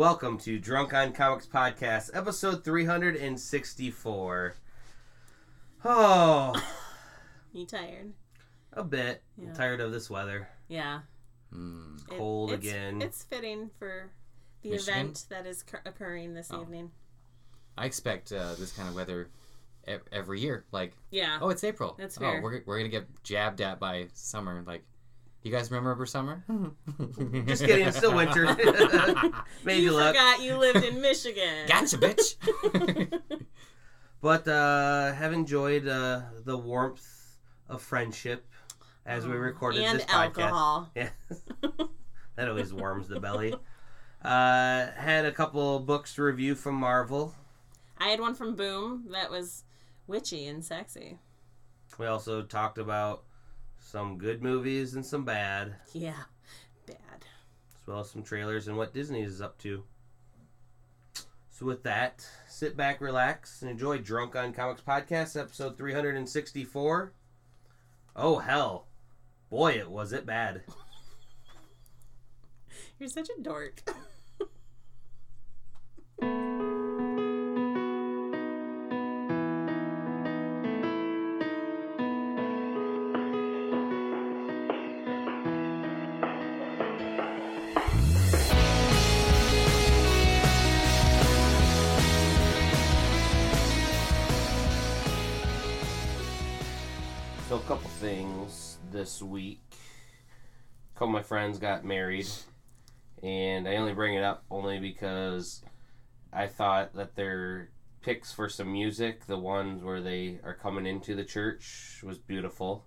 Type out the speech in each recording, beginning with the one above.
Welcome to Drunk on Comics Podcast, episode 364. Oh, You tired? a bit. Yeah. I'm tired of this weather. Yeah. Hmm. It- Cold it's- again. It's fitting for the Michigan? event that is cur- occurring this Oh. evening. I expect uh, this kind of weather every year. Like, Yeah. oh, it's April. That's fair. oh, we're, we're gonna get jabbed at by summer. Like, you guys remember summer? Just kidding, it's still winter. Made you, you look. forgot you lived in Michigan. Gotcha, bitch. But uh, have enjoyed uh, the warmth of friendship as we recorded and this podcast. alcohol. Yeah. that always warms the belly. Uh, had a couple books to review from Marvel. I had one from Boom that was witchy and sexy. We also talked about some good movies and some bad, Yeah. Bad. as well as some trailers and what Disney is up to. So, with that, sit back, relax, and enjoy Drunk on Comics Podcast, episode 364. Oh, hell. Boy, it was it bad. You're such a dork. this week. A couple of my friends got married, and I only bring it up only because I thought that their picks for some music, the ones where they are coming into the church, was beautiful.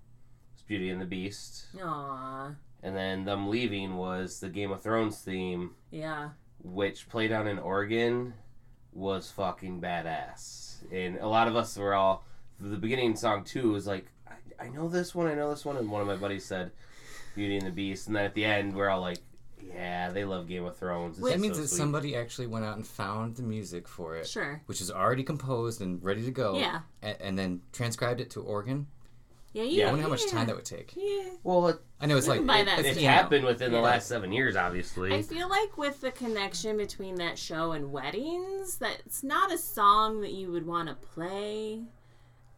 It's Beauty and the Beast. Aw. And then them leaving was the Game of Thrones theme, Yeah. which played out in Oregon, was fucking badass. And a lot of us were all the beginning song too was like, I, I know this one, I know this one, and one of my buddies said Beauty and the Beast, and then at the end we're all like, yeah, they love Game of Thrones. It's that means so that sweet. somebody actually went out and found the music for it, Sure. which is already composed and ready to go. Yeah. a- and then transcribed it to organ. Yeah. I Yeah. wonder how much time that would take. Yeah. Well, it, I know it's like can it it's, Yeah. happened within the last seven years, obviously. I feel like with the connection between that show and weddings, that it's not a song that you would want to play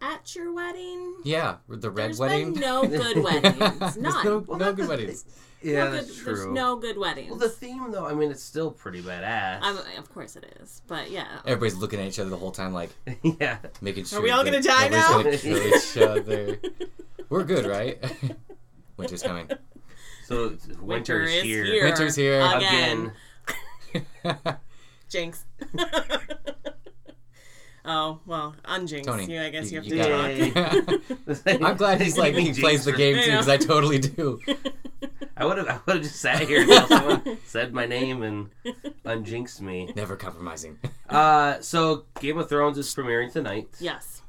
at your wedding. yeah, the red There's wedding. been no good weddings. There's None. no, Well, no good the weddings. yeah, no that's good, true. There's no good weddings. well, the theme though, I mean, it's still pretty badass. I'm, of course it is, but yeah. Everybody's looking at each other the whole time, like yeah. making sure. Are we all gonna die now? Gonna kill each other. We're good, right? Winter's coming. So winter, is is here. here. Winter's here. Again. Again. Jinx. Oh well, unjinx Tony, you. I guess you, you- have you to got talk. it. I'm glad he's like he plays the game too, because I totally do. I would have I would have just sat here until someone said my name and unjinxed me. Never compromising. Uh, so Game of Thrones is premiering tonight. yes.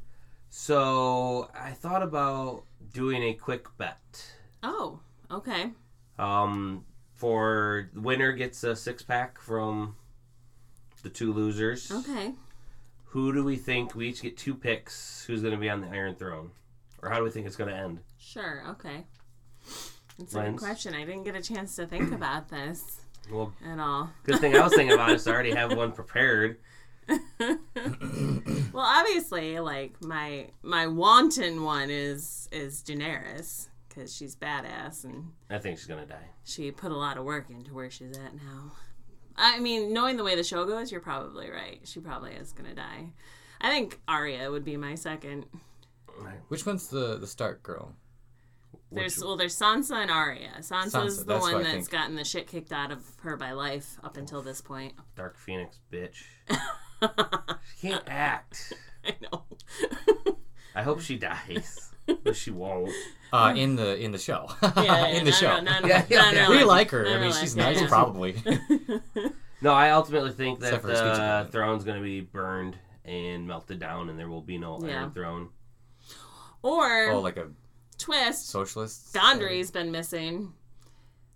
So I thought about doing a quick bet. Oh, okay. Um, for the winner gets a six pack from the two losers. Okay. Who do we think we each get two picks? Who's going to be on the Iron Throne, or how do we think it's going to end? Sure. Okay. That's a Lens? good question. I didn't get a chance to think about this Well, at all. good thing I was thinking about is I already have one prepared. Well, obviously, like my my wanton one is is Daenerys because she's badass and I think she's going to die. she put a lot of work into where she's at now. I mean, knowing the way the show goes, you're probably right. She probably is gonna die. I think Arya would be my second. Which one's the the Stark girl? There's well, there's Sansa and Arya. Sansa's Sansa, the that's one I that's think. gotten the shit kicked out of her by life up until this point. Dark Phoenix, bitch. She can't act. I know. I hope she dies, but she won't. Uh, in the in the show. Yeah, yeah, in the show. We like her. I mean, she's yeah, nice, yeah. probably. No, I ultimately think that Except for her speech the impediment. throne's going to be burned and melted down, and there will be no Yeah. Iron Throne. Or oh, like a twist. socialist. Gondry's been missing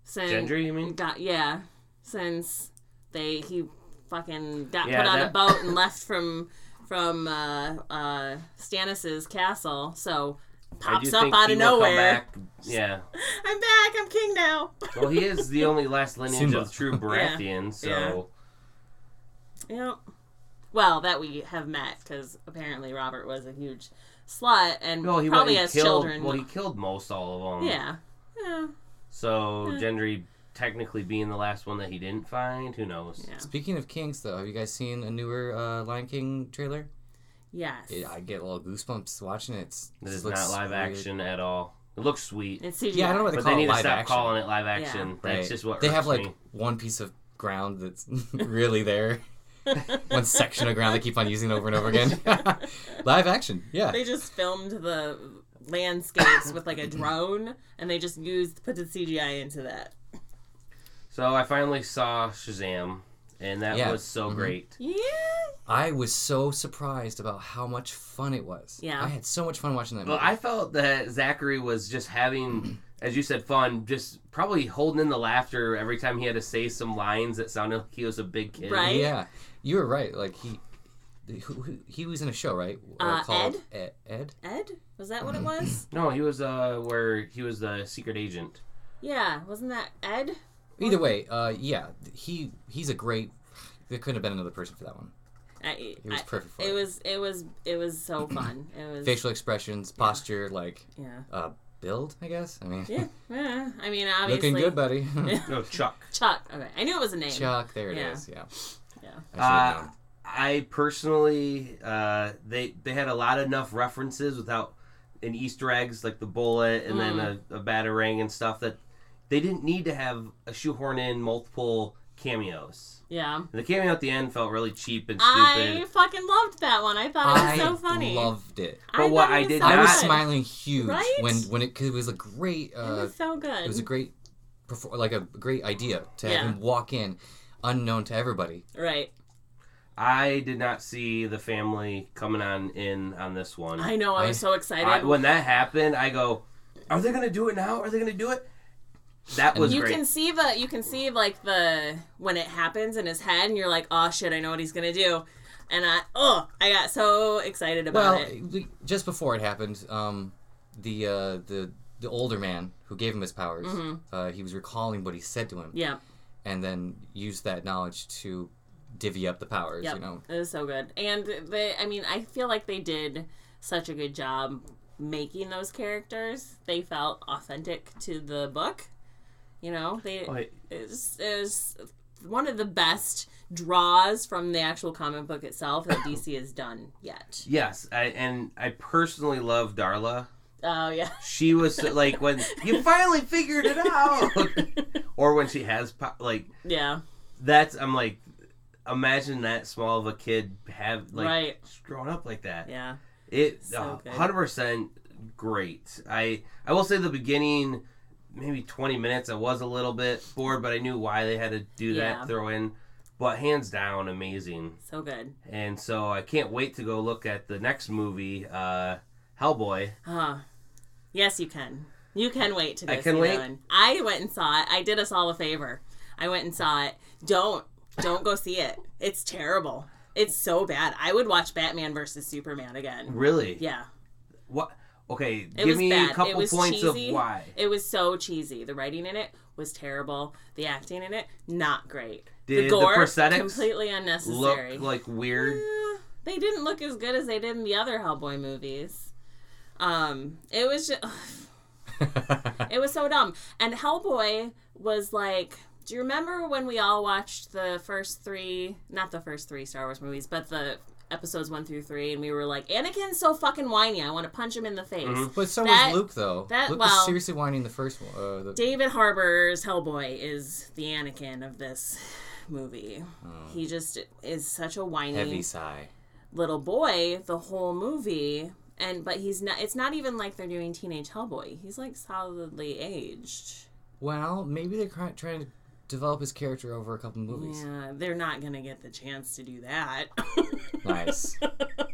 since Gendry, you mean? got yeah since they he fucking got Yeah, put on a boat and left from from uh, uh, Stannis's castle. So I pops up out of nowhere. Yeah. I'm back. I'm king now. Well, he is the only last lineage Simba. of true Baratheon, so Yeah. Yep. Well, that we have met because apparently Robert was a huge slut and Well, he probably he has killed, children. Well, he killed most all of them. yeah. Yeah. So Yeah. Gendry technically being the last one that he didn't find, who knows? Yeah. Speaking of kings, though, have you guys seen a newer uh, Lion King trailer? Yes. It, I get a little goosebumps watching it. It's, This it is not live weird. action at all. It looks sweet, It's CGI. Yeah, I don't know what they but call they it need to live stop action. calling it live action. Yeah. That's Right. just what they have like me. one piece of ground that's really there. one section of ground they keep on using over and over again. live action, yeah. They just filmed the landscapes with like a drone, and they just used put the CGI into that. So I finally saw Shazam, and that Yeah. was so Mhm. great. Yeah. I was so surprised about how much fun it was. Yeah. I had so much fun watching that Well, movie. I felt that Zachary was just having, as you said, fun. Just probably holding in the laughter every time he had to say some lines that sounded like he was a big kid. Right. Yeah, you were right. Like he, who, who, he was in a show, right? Uh, called Ed. Ed. Ed? Was that what it was? No, he was uh where he was the secret agent. yeah. Wasn't that Ed? Either way, uh, yeah, he he's a great. There couldn't have been another person for that one. I, He was I- perfect for it it. was it was it was so fun. It was Facial expressions, posture, like yeah. uh, build. I guess. I mean, Yeah, yeah. I mean, obviously, looking good, buddy. No, Chuck. Chuck. Okay, I knew it was a name. Chuck, there it is. Yeah. Yeah. Yeah. I Uh. I personally, uh, they they had a lot of enough references without an Easter eggs like the bullet and then Mm. a, a batarang and stuff that they didn't need to have a shoehorn in multiple cameos. Yeah. The cameo at the end felt really cheap and stupid. I fucking loved that one. I thought it was I so funny. loved it. I But what thought it I was did so I was good. smiling huge Right? when when it because it was a great. It Uh, was so good. it was a great, perfor- like a great idea to have Yeah. him walk in, unknown to everybody. right. I did not see the family coming on in on this one. I know. I, I- was so excited. I- when that happened, I go, "Are they gonna do it now? Are they gonna do it?" That was you great. can see the you can see like the when it happens in his head, and you're like, oh shit, I know what he's gonna do. And I oh I got so excited about Well, it. we- just before it happened, um, the uh, the the older man who gave him his powers, Mm-hmm. uh, he was recalling what he said to him, Yeah. and then used that knowledge to divvy up the powers. Yep. You know, It was so good. And they I mean, I feel like they did such a good job making those characters. They felt authentic to the book. You know, they Like, it was, it was one of the best draws from the actual comic book itself that DC has done yet. yes, I, and I personally love Darla. Oh yeah. She was like when you finally figured it out, or when she has po- like yeah. that's. I'm like, imagine that small of a kid have like Right. growing up like that. Yeah. It So hundred percent great. I I will say the beginning, maybe twenty minutes, I was a little bit bored, but I knew why they had to do that Yeah. throw in. But hands down, amazing. So good. And so I can't wait to go look at the next movie, uh, Hellboy. Uh, yes, you can. You can wait to go I can see wait. that one. I went and saw it. I did us all a favor. I went and saw it. Don't don't go see it. It's terrible. It's so bad. I would watch Batman versus Superman again. Really? Yeah. What? Okay, It give me bad. a couple points cheesy. of why. It was so cheesy. The writing in it was terrible. The acting in it, not great. Did the gore, prosthetics completely Look unnecessary. like weird. Eh, they didn't look as good as they did in the other Hellboy movies. Um, it was just, it was so dumb. And Hellboy was like, do you remember when we all watched the first three, not the first three Star Wars movies, but the episodes one through three, and we were like, Anakin's so fucking whiny. I want to punch him in the face. Mhm. but so That- was Luke though. that- Luke well- was seriously whining the first one. Uh, the, David Harbour's Hellboy is the Anakin of this movie. He just is such a whiny heavy sigh. little boy the whole movie and but he's not it's not even like they're doing teenage hellboy he's like solidly aged Well, maybe they're trying to develop his character over a couple movies. yeah they're not gonna get the chance to do that Nice.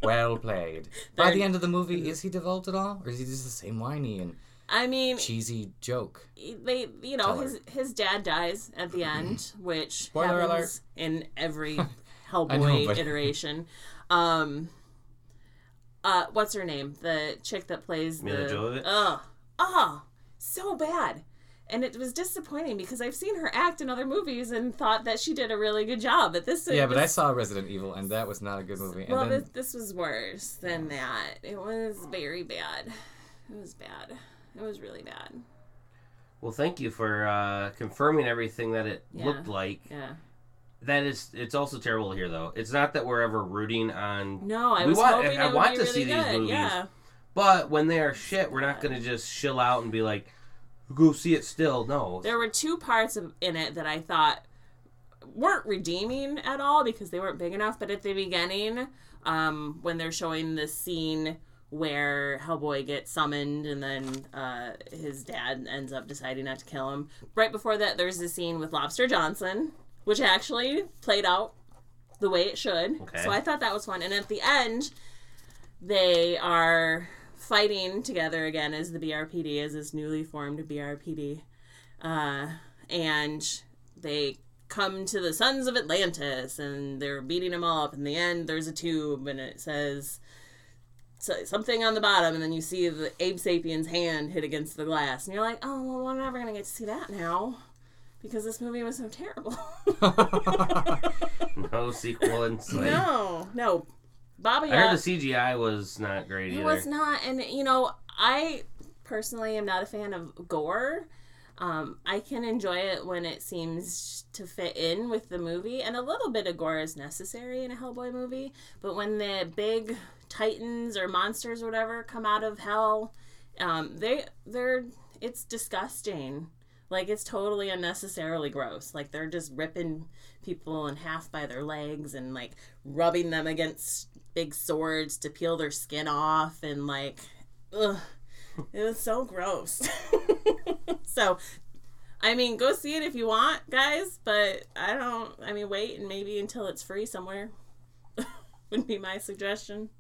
well played. By They're- the end of the movie, is he developed at all, or is he just the same whiny and i mean cheesy joke? they you know Tell her. his his dad dies at the end which Spoiler happens in every hellboy know, but- iteration um uh what's her name the chick that plays Milla the Jovovich? oh oh so bad and it was disappointing because I've seen her act in other movies and thought that she did a really good job. But this, Yeah, but I saw Resident Evil, and that was not a good movie. And well, then, this, this was worse than that. It was very bad. It was bad. It was really bad. Well, thank you for uh, confirming everything that it Yeah. looked like. Yeah. That is, it's also terrible here though. It's not that we're ever rooting on, No, I We was want- hoping I it would want be to really see these good. movies. Yeah. but when they are shit, we're not going to just chill out and be like, go see it still. No, There were two parts of, in it that I thought weren't redeeming at all because they weren't big enough. But at the beginning, um, when they're showing the scene where Hellboy gets summoned and then uh, his dad ends up deciding not to kill him. Right before that, there's a scene with Lobster Johnson, which actually played out the way it should. Okay. So I thought that was fun. And at the end, they are fighting together again as the BRPD, as this newly formed BRPD. Uh, and they come to the Sons of Atlantis and they're beating them all up. In the end, there's a tube and it says so- something on the bottom, and then you see the Abe Sapien's hand hit against the glass. And you're like, oh, well, we're never going to get to see that now because this movie was so terrible. no sequel in sight. no, no. Baba I heard the CGI was not great It either. was not, and you know, I personally am not a fan of gore. Um, I can enjoy it when it seems to fit in with the movie, and a little bit of gore is necessary in a Hellboy movie. But when the big titans or monsters or whatever come out of hell, um, they they're it's disgusting. Like it's totally unnecessarily gross. Like they're just ripping people in half by their legs and like rubbing them against big swords to peel their skin off and like ugh. It was so gross. so I mean, go see it if you want, guys, but I don't I mean wait and maybe until it's free somewhere. Would be my suggestion.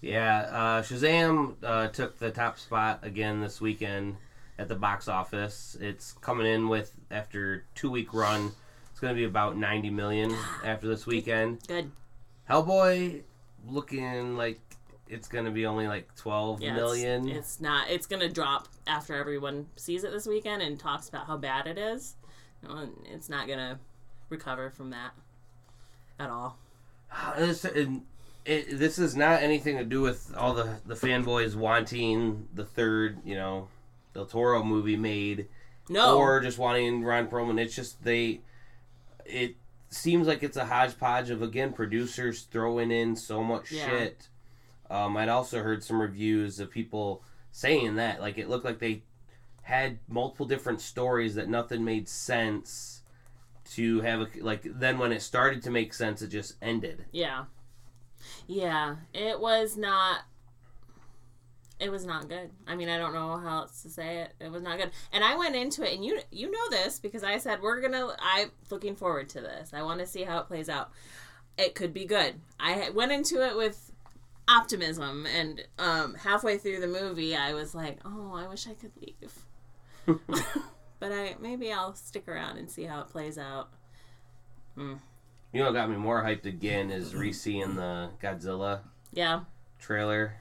Yeah, uh, Shazam uh, took the top spot again this weekend at the box office. It's coming in with after two week run. It's going to be about ninety million after this weekend. Good. Hellboy looking like it's going to be only like twelve Yeah, million. It's, it's not. It's gonna drop after everyone sees it this weekend and talks about how bad it is. No, It's not gonna recover from that at all. This, and it, this is not anything to do with all the the fanboys wanting the third, you know, Del Toro movie made. No. or just wanting Ron Perlman. It's just they. It seems like it's a hodgepodge of again producers throwing in so much Yeah. shit. Um, I'd also heard some reviews of people saying that like it looked like they had multiple different stories that nothing made sense to have a like then when it started to make sense it just ended Yeah. Yeah. It was not. It was not good. I mean, I don't know how else to say it. It was not good. And I went into it, and you you know this because I said we're gonna. I'm looking forward to this. I want to see how it plays out. It could be good. I went into it with optimism, and um, halfway through the movie, I was like, "Oh, I wish I could leave." but I maybe I'll stick around and see how it plays out. you know what got me more hyped again is re-seeing the Godzilla Yeah. trailer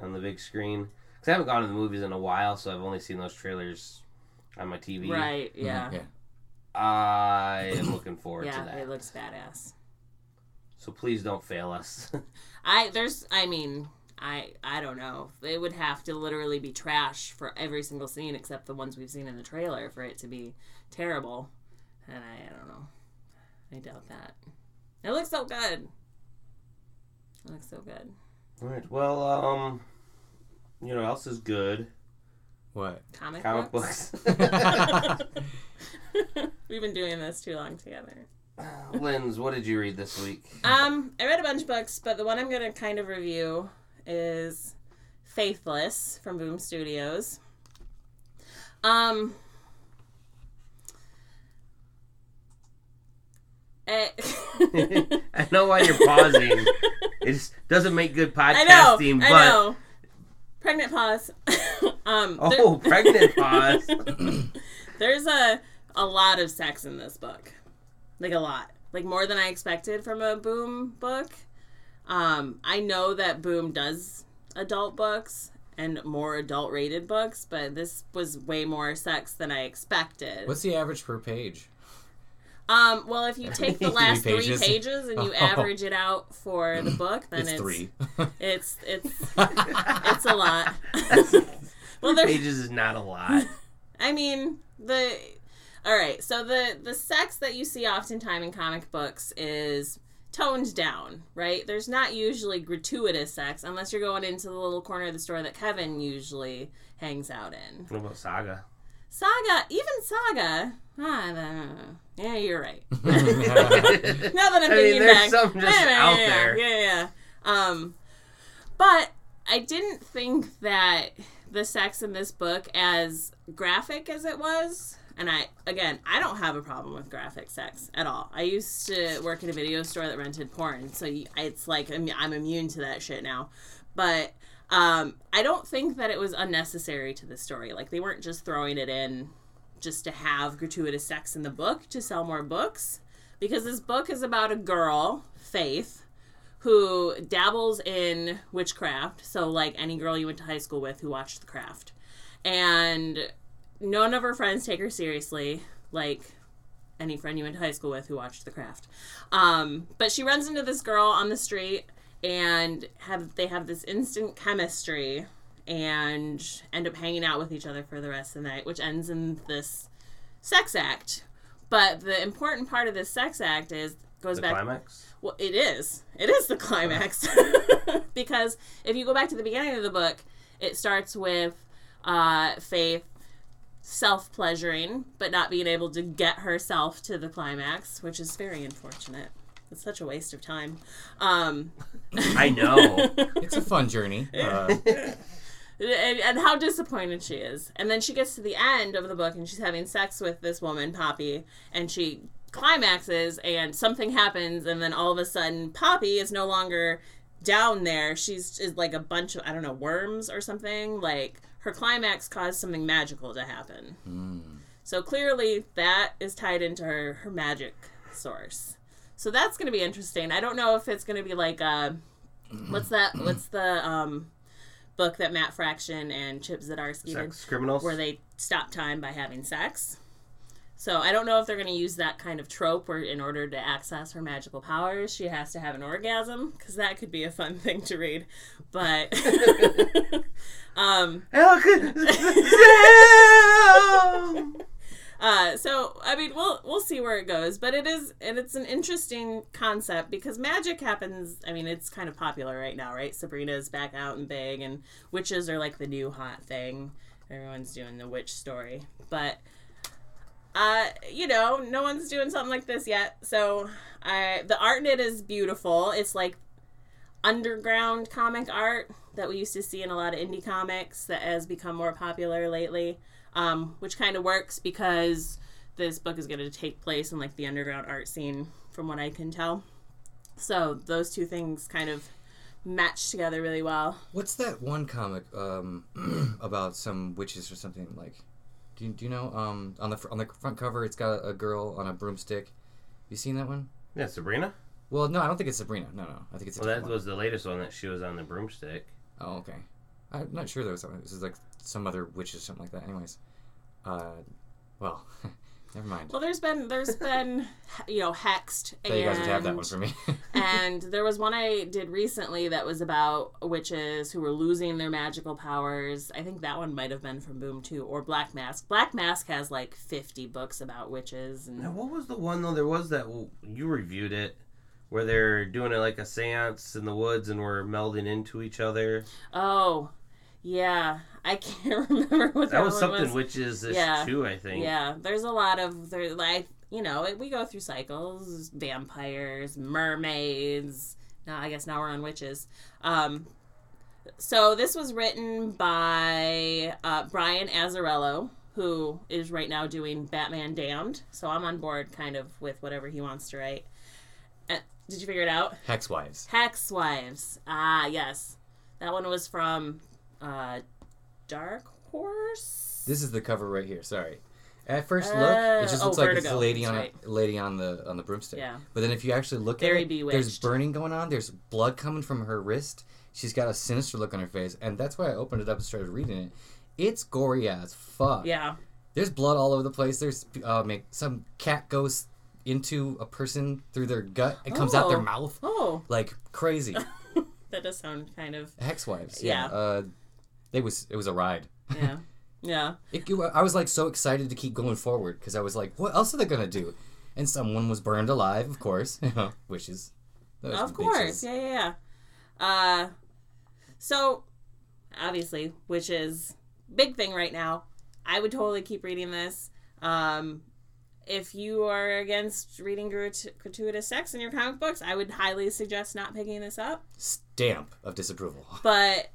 on the big screen. Because I haven't gone to the movies in a while, so I've only seen those trailers on my TV. Right. Mm-hmm. Yeah. yeah. I am looking forward Yeah. to that. It looks badass. So please don't fail us. I there's I mean I I don't know. It would have to literally be trash for every single scene except the ones we've seen in the trailer for it to be terrible. And I, I don't know. I doubt that. It looks so good. It looks so good. All right. Well, um, you know what else is good? What? Comic, Comic books. books. We've been doing this too long together. Linz, what did you read this week? Um, I read a bunch of books, but the one I'm gonna kind of review is Faithless from Boom Studios. Um, eh- I know why you're pausing. It just doesn't make good podcasting. I know, podcasting, I but know. Pregnant pause. um, there- oh, pregnant pause. there's a a lot of sex in this book, like a lot, like more than I expected from a Boom book. Um, I know that Boom does adult books, and more adult rated books, but this was way more sex than I expected. What's the average per page? Um, well, if you take the last three pages? pages, and you Oh. average it out for the book, then It's it's three. It's it's it's a lot. well, there's Pages is not a lot. I mean, the all right. So the the sex that you see oftentimes in comic books is toned down, right? There's not usually gratuitous sex unless you're going into the little corner of the store that Kevin usually hangs out in. What about Saga? Saga, even Saga. Ah, I don't know. yeah, you're right. now that I'm I mean, thinking there's back, some just yeah, yeah, out yeah, there. Yeah, yeah. Um, but I didn't think that the sex in this book, as graphic as it was, and I again, I don't have a problem with graphic sex at all. I used to work at a video store that rented porn, so it's like I'm, I'm immune to that shit now. But um, I don't think that it was unnecessary to the story. Like they weren't just throwing it in just to have gratuitous sex in the book to sell more books because this book is about a girl, Faith, who dabbles in witchcraft. So, like any girl you went to high school with who watched The Craft. And none of her friends take her seriously, like any friend you went to high school with who watched The Craft. Um, but she runs into this girl on the street and have they have this instant chemistry and end up hanging out with each other for the rest of the night, which ends in this sex act. But the important part of this sex act is goes The back climax? well, it is. It is the climax. because if you go back to the beginning of the book, it starts with uh, Faith self pleasuring, but not being able to get herself to the climax, which is very unfortunate. It's such a waste of time. Um, I know. it's a fun journey. Uh, and, and how disappointed she is. And then she gets to the end of the book and she's having sex with this woman, Poppy, and she climaxes and something happens and then all of a sudden Poppy is no longer down there. She's is like a bunch of I don't know, worms or something. Like her climax caused something magical to happen. So clearly that is tied into her her magic source. So that's going to be interesting. I don't know if it's going to be like uh what's that what's the um book that Matt Fraction and Chip Zdarsky did Sex criminals? where they stop time by having sex. So I don't know if they're going to use that kind of trope where in order to access her magical powers, she has to have an orgasm because that could be a fun thing to read. But um! Uh, so I mean, we'll we'll see where it goes, but it is and it's an interesting concept because magic happens. I mean, it's kind of popular right now, right? Sabrina's back out and big, and witches are like the new hot thing. Everyone's doing the witch story, but uh, you know, no one's doing something like this yet. So I the art in it is beautiful. It's like underground comic art that we used to see in a lot of indie comics that has become more popular lately um, which kind of works because this book is going to take place in like the underground art scene from what i can tell so those two things kind of match together really well what's that one comic um, about some witches or something like? Do you, do you know? Um, on the fr- on the front cover, it's got a girl on a broomstick. Have you seen that one? yeah, Sabrina? Well, no, I don't think it's Sabrina. No, no, I think it's a Well, that one. was the latest one that she was on the broomstick. Oh, okay. I'm not sure there was something. This is like some other witch or something like that. Anyways, uh, well, never mind. well there's been there's been you know hexed Thought you guys would have that one for me. and there was one I did recently that was about witches who were losing their magical powers. I think that one might have been from Boom 2 or Black Mask. Black Mask has like 50 books about witches and Now, what was the one though? There was that you reviewed it, where they're doing it like a séance in the woods and we're melding into each other. Oh, yeah. I can't remember what that, was. That was one something was. witches ish Yeah. too, I think. Yeah, there's a lot of there like you know we go through cycles: vampires, mermaids. Now I guess now we're on witches. Um, so this was written by uh, Brian Azzarello, who is right now doing Batman Damned. So I'm on board kind of with whatever he wants to write. Uh, did you figure it out? Hex wives. Hex Wives. Ah, yes. That one was from uh, Dark Horse. This is the cover right here. Sorry. At first look, Uh, it just oh, looks like it's a lady that's on right. a lady on the on the broomstick. Yeah. But then if you actually look Very at it, there's burning going on. There's blood coming from her wrist. She's got a sinister look on her face, and that's why I opened it up and started reading it. It's gory as fuck. Yeah. There's blood all over the place. There's uh, make some cat goes into a person through their gut It comes out their Oh. mouth Oh, like crazy. that does sound kind of. Hex wives. Yeah. Uh, it was it was a ride. Yeah. Yeah. It, I was like so excited to keep going forward because I was like, what else are they gonna do? And someone was burned alive, of course. Wishes. Of bitches. course. Yeah, yeah, yeah. Uh, so, obviously, which is big thing right now. I would totally keep reading this. Um, if you are against reading grat- gratuitous sex in your comic books, I would highly suggest not picking this up. Stamp of disapproval. But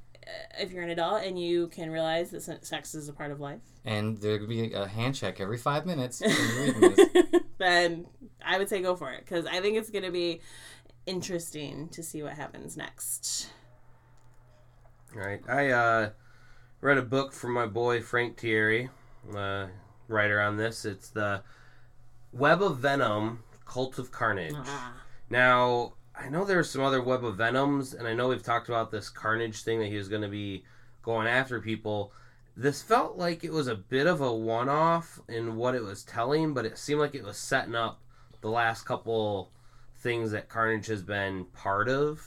if you're an adult and you can realize that sex is a part of life, And there could be a hand check every five minutes when you're reading this. then I would say go for it because I think it's going to be interesting to see what happens next. Right. I uh, read a book from my boy Frank Tieri, uh, writer on this. It's the Web of Venom, Cult of Carnage. Ah. Now, I know there's some other Web of Venoms, and I know we've talked about this Carnage thing that he was going to be going after people. This felt like it was a bit of a one off in what it was telling, but it seemed like it was setting up the last couple things that Carnage has been part of.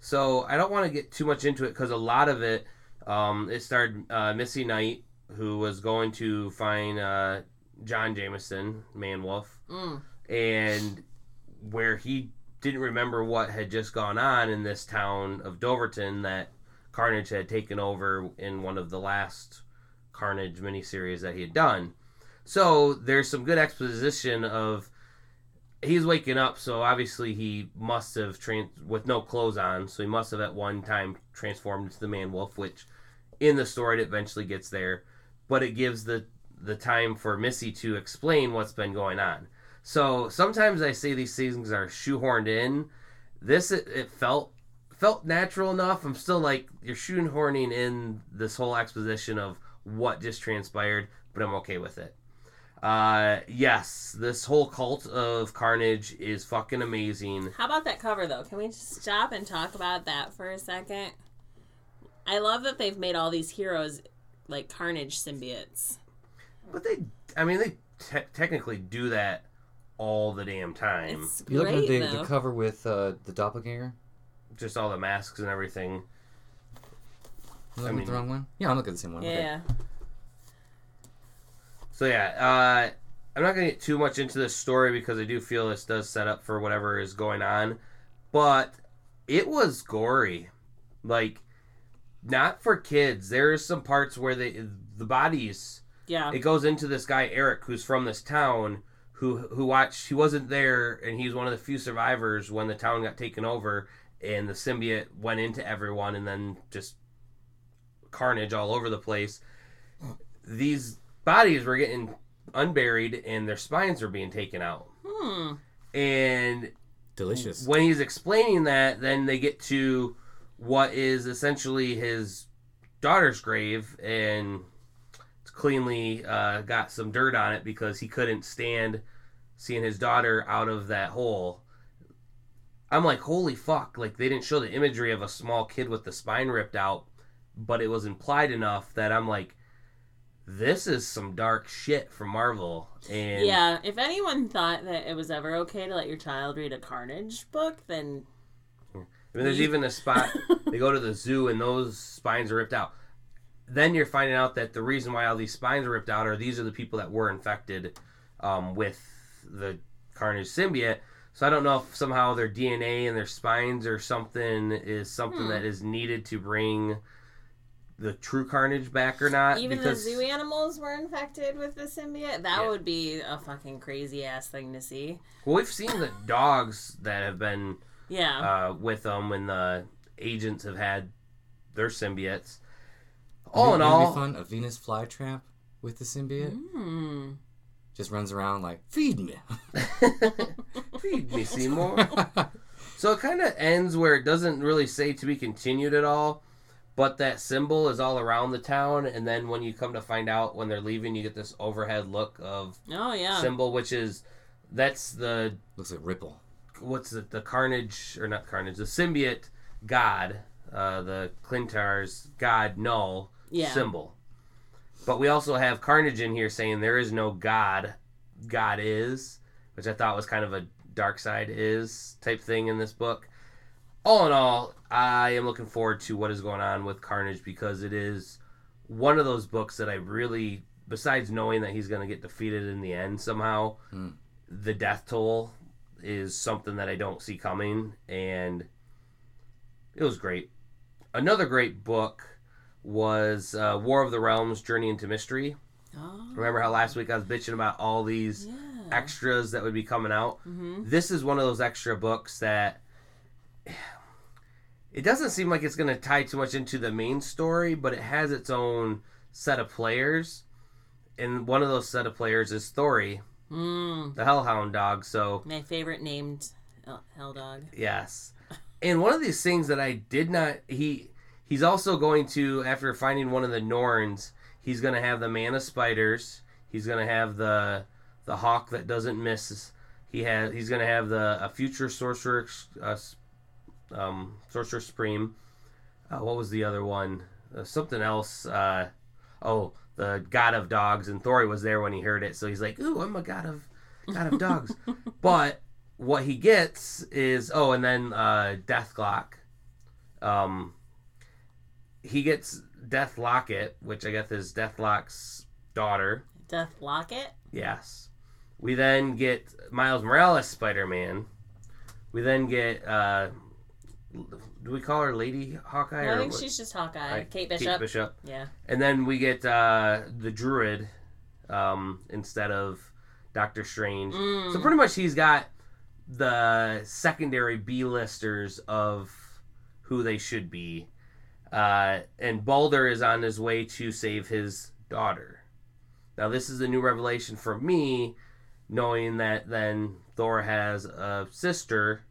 So I don't want to get too much into it because a lot of it, um, it started uh, Misty Knight, who was going to find uh, John Jameson, Man Wolf, Mm. and where he didn't remember what had just gone on in this town of Doverton that Carnage had taken over in one of the last Carnage miniseries that he had done. So there's some good exposition of he's waking up, so obviously he must have trans with no clothes on, so he must have at one time transformed into the man wolf, which in the story it eventually gets there, but it gives the the time for Misty to explain what's been going on. So sometimes I say these seasons are shoehorned in. This it, it felt felt natural enough. I'm still like you're shoehorning in this whole exposition of what just transpired, but I'm okay with it. Uh, yes, this whole cult of carnage is fucking amazing. How about that cover though? Can we just stop and talk about that for a second? I love that they've made all these heroes like Carnage symbiotes. But they, I mean, they te- technically do that all the damn time. It's You looking at the, though. the cover with uh, the doppelganger? Just all the masks and everything. I'm looking mean- at the wrong one. Yeah, I'm looking at the same one. Okay. yeah. So yeah, uh, I'm not gonna get too much into this story because I do feel this does set up for whatever is going on, but it was gory, like not for kids. There's some parts where they the bodies Yeah. it goes into this guy Eric who's from this town who who watched he wasn't there and he's one of the few survivors when the town got taken over and the symbiote went into everyone and then just carnage all over the place these bodies were getting unburied and their spines were being taken out Hmm. and Delicious. when he's explaining that, then they get to what is essentially his daughter's grave, and it's cleanly uh, got some dirt on it because he couldn't stand seeing his daughter out of that hole. I'm like, holy fuck! Like they didn't show the imagery of a small kid with the spine ripped out, but it was implied enough that I'm like, this is some dark shit from Marvel. And Yeah. If anyone thought that it was ever okay to let your child read a Carnage book, then I mean, there's even a spot they go to the zoo and those spines are ripped out. Then you're finding out that the reason why all these spines are ripped out are these are the people that were infected um, with the Carnage symbiote. So I don't know if somehow their DNA and their spines or something is something Hmm. that is needed to bring the true Carnage back or not. even because the zoo animals were infected with the symbiote. That Yeah. would be a fucking crazy ass thing to see. well, we've seen the dogs that have been Yeah. uh, with them when the agents have had their symbiotes. All in You know all, be fun a Venus flytrap with the symbiote. Hmm. Just runs around like, feed me. Feed me, Seymour. so it kind of ends where it doesn't really say to be continued at all, but that symbol is all around the town, and then when you come to find out when they're leaving, you get this overhead look of Oh yeah. symbol, which is that's the Looks like Ripple. what's it the Carnage or not Carnage, the symbiote god uh, the Klyntar's god Knull Yeah. symbol. But we also have Carnage in here saying there is no God, God is, which I thought was kind of a dark side is type thing in this book. All in all, I am looking forward to what is going on with Carnage because it is one of those books that I really, besides knowing that he's going to get defeated in the end somehow, Hmm. the death toll is something that I don't see coming, and it was great. Another great book was uh, War of the Realms: Journey into Mystery. Oh, Remember how last week I was bitching about all these yeah. extras that would be coming out? hmm This is one of those extra books that it doesn't seem like it's going to tie too much into the main story, but it has its own set of players. And one of those set of players is Thori, Mm, the Hellhound dog. So, my favorite named hell dog. yes. And one of these things that I did not he he's also going to after finding one of the Norns, he's going to have the man of spiders. He's going to have the the hawk that doesn't miss. He has he's going to have the a future sorcerer uh, um, sorcerer supreme. Uh, what was the other one? Uh, something else. Uh, oh, the god of dogs. And Thori was there when he heard it, so he's like, "Ooh, I'm a god of god of dogs." but what he gets is oh, and then uh, Deathlok. Um, he gets Death Locket, which I guess is Deathlok's daughter. Death Locket. Yes. We then get Miles Morales Spider Man. We then get uh do we call her Lady Hawkeye No, I think what? she's just Hawkeye. Kate Bishop. Kate Bishop. Yeah. And then we get uh the Druid um instead of Doctor Strange. Mm. So pretty much he's got the secondary B listers of who they should be. Uh, and Balder is on his way to save his daughter. Now, this is a new revelation for me, knowing that then Thor has a sister,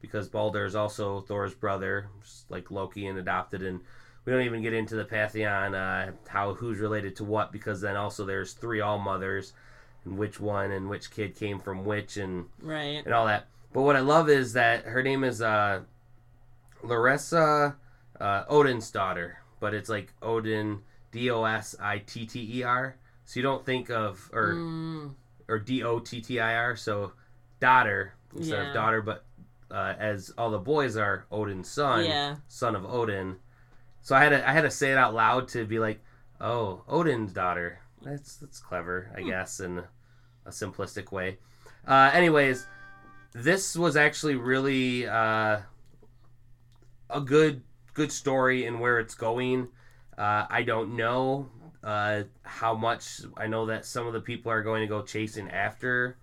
because Balder is also Thor's brother, like Loki and adopted. And we don't even get into the Pantheon, uh, how who's related to what, because then also there's three All Mothers, and which one and which kid came from which, and Right. and all that. But what I love is that her name is uh, Larissa uh, Odin's daughter, but it's like Odin D O S I T T E R. So you don't think of or Mm. or D O T T I R. So daughter instead Yeah. of daughter, but uh, as all the boys are Odin's son, Yeah. son of Odin. So I had to I had to say it out loud to be like, oh, Odin's daughter. That's that's clever, I guess, in a simplistic way. Uh, anyways, this was actually really uh, a good good story and where it's going. Uh, I don't know uh, how much. I know that some of the people are going to go chasing after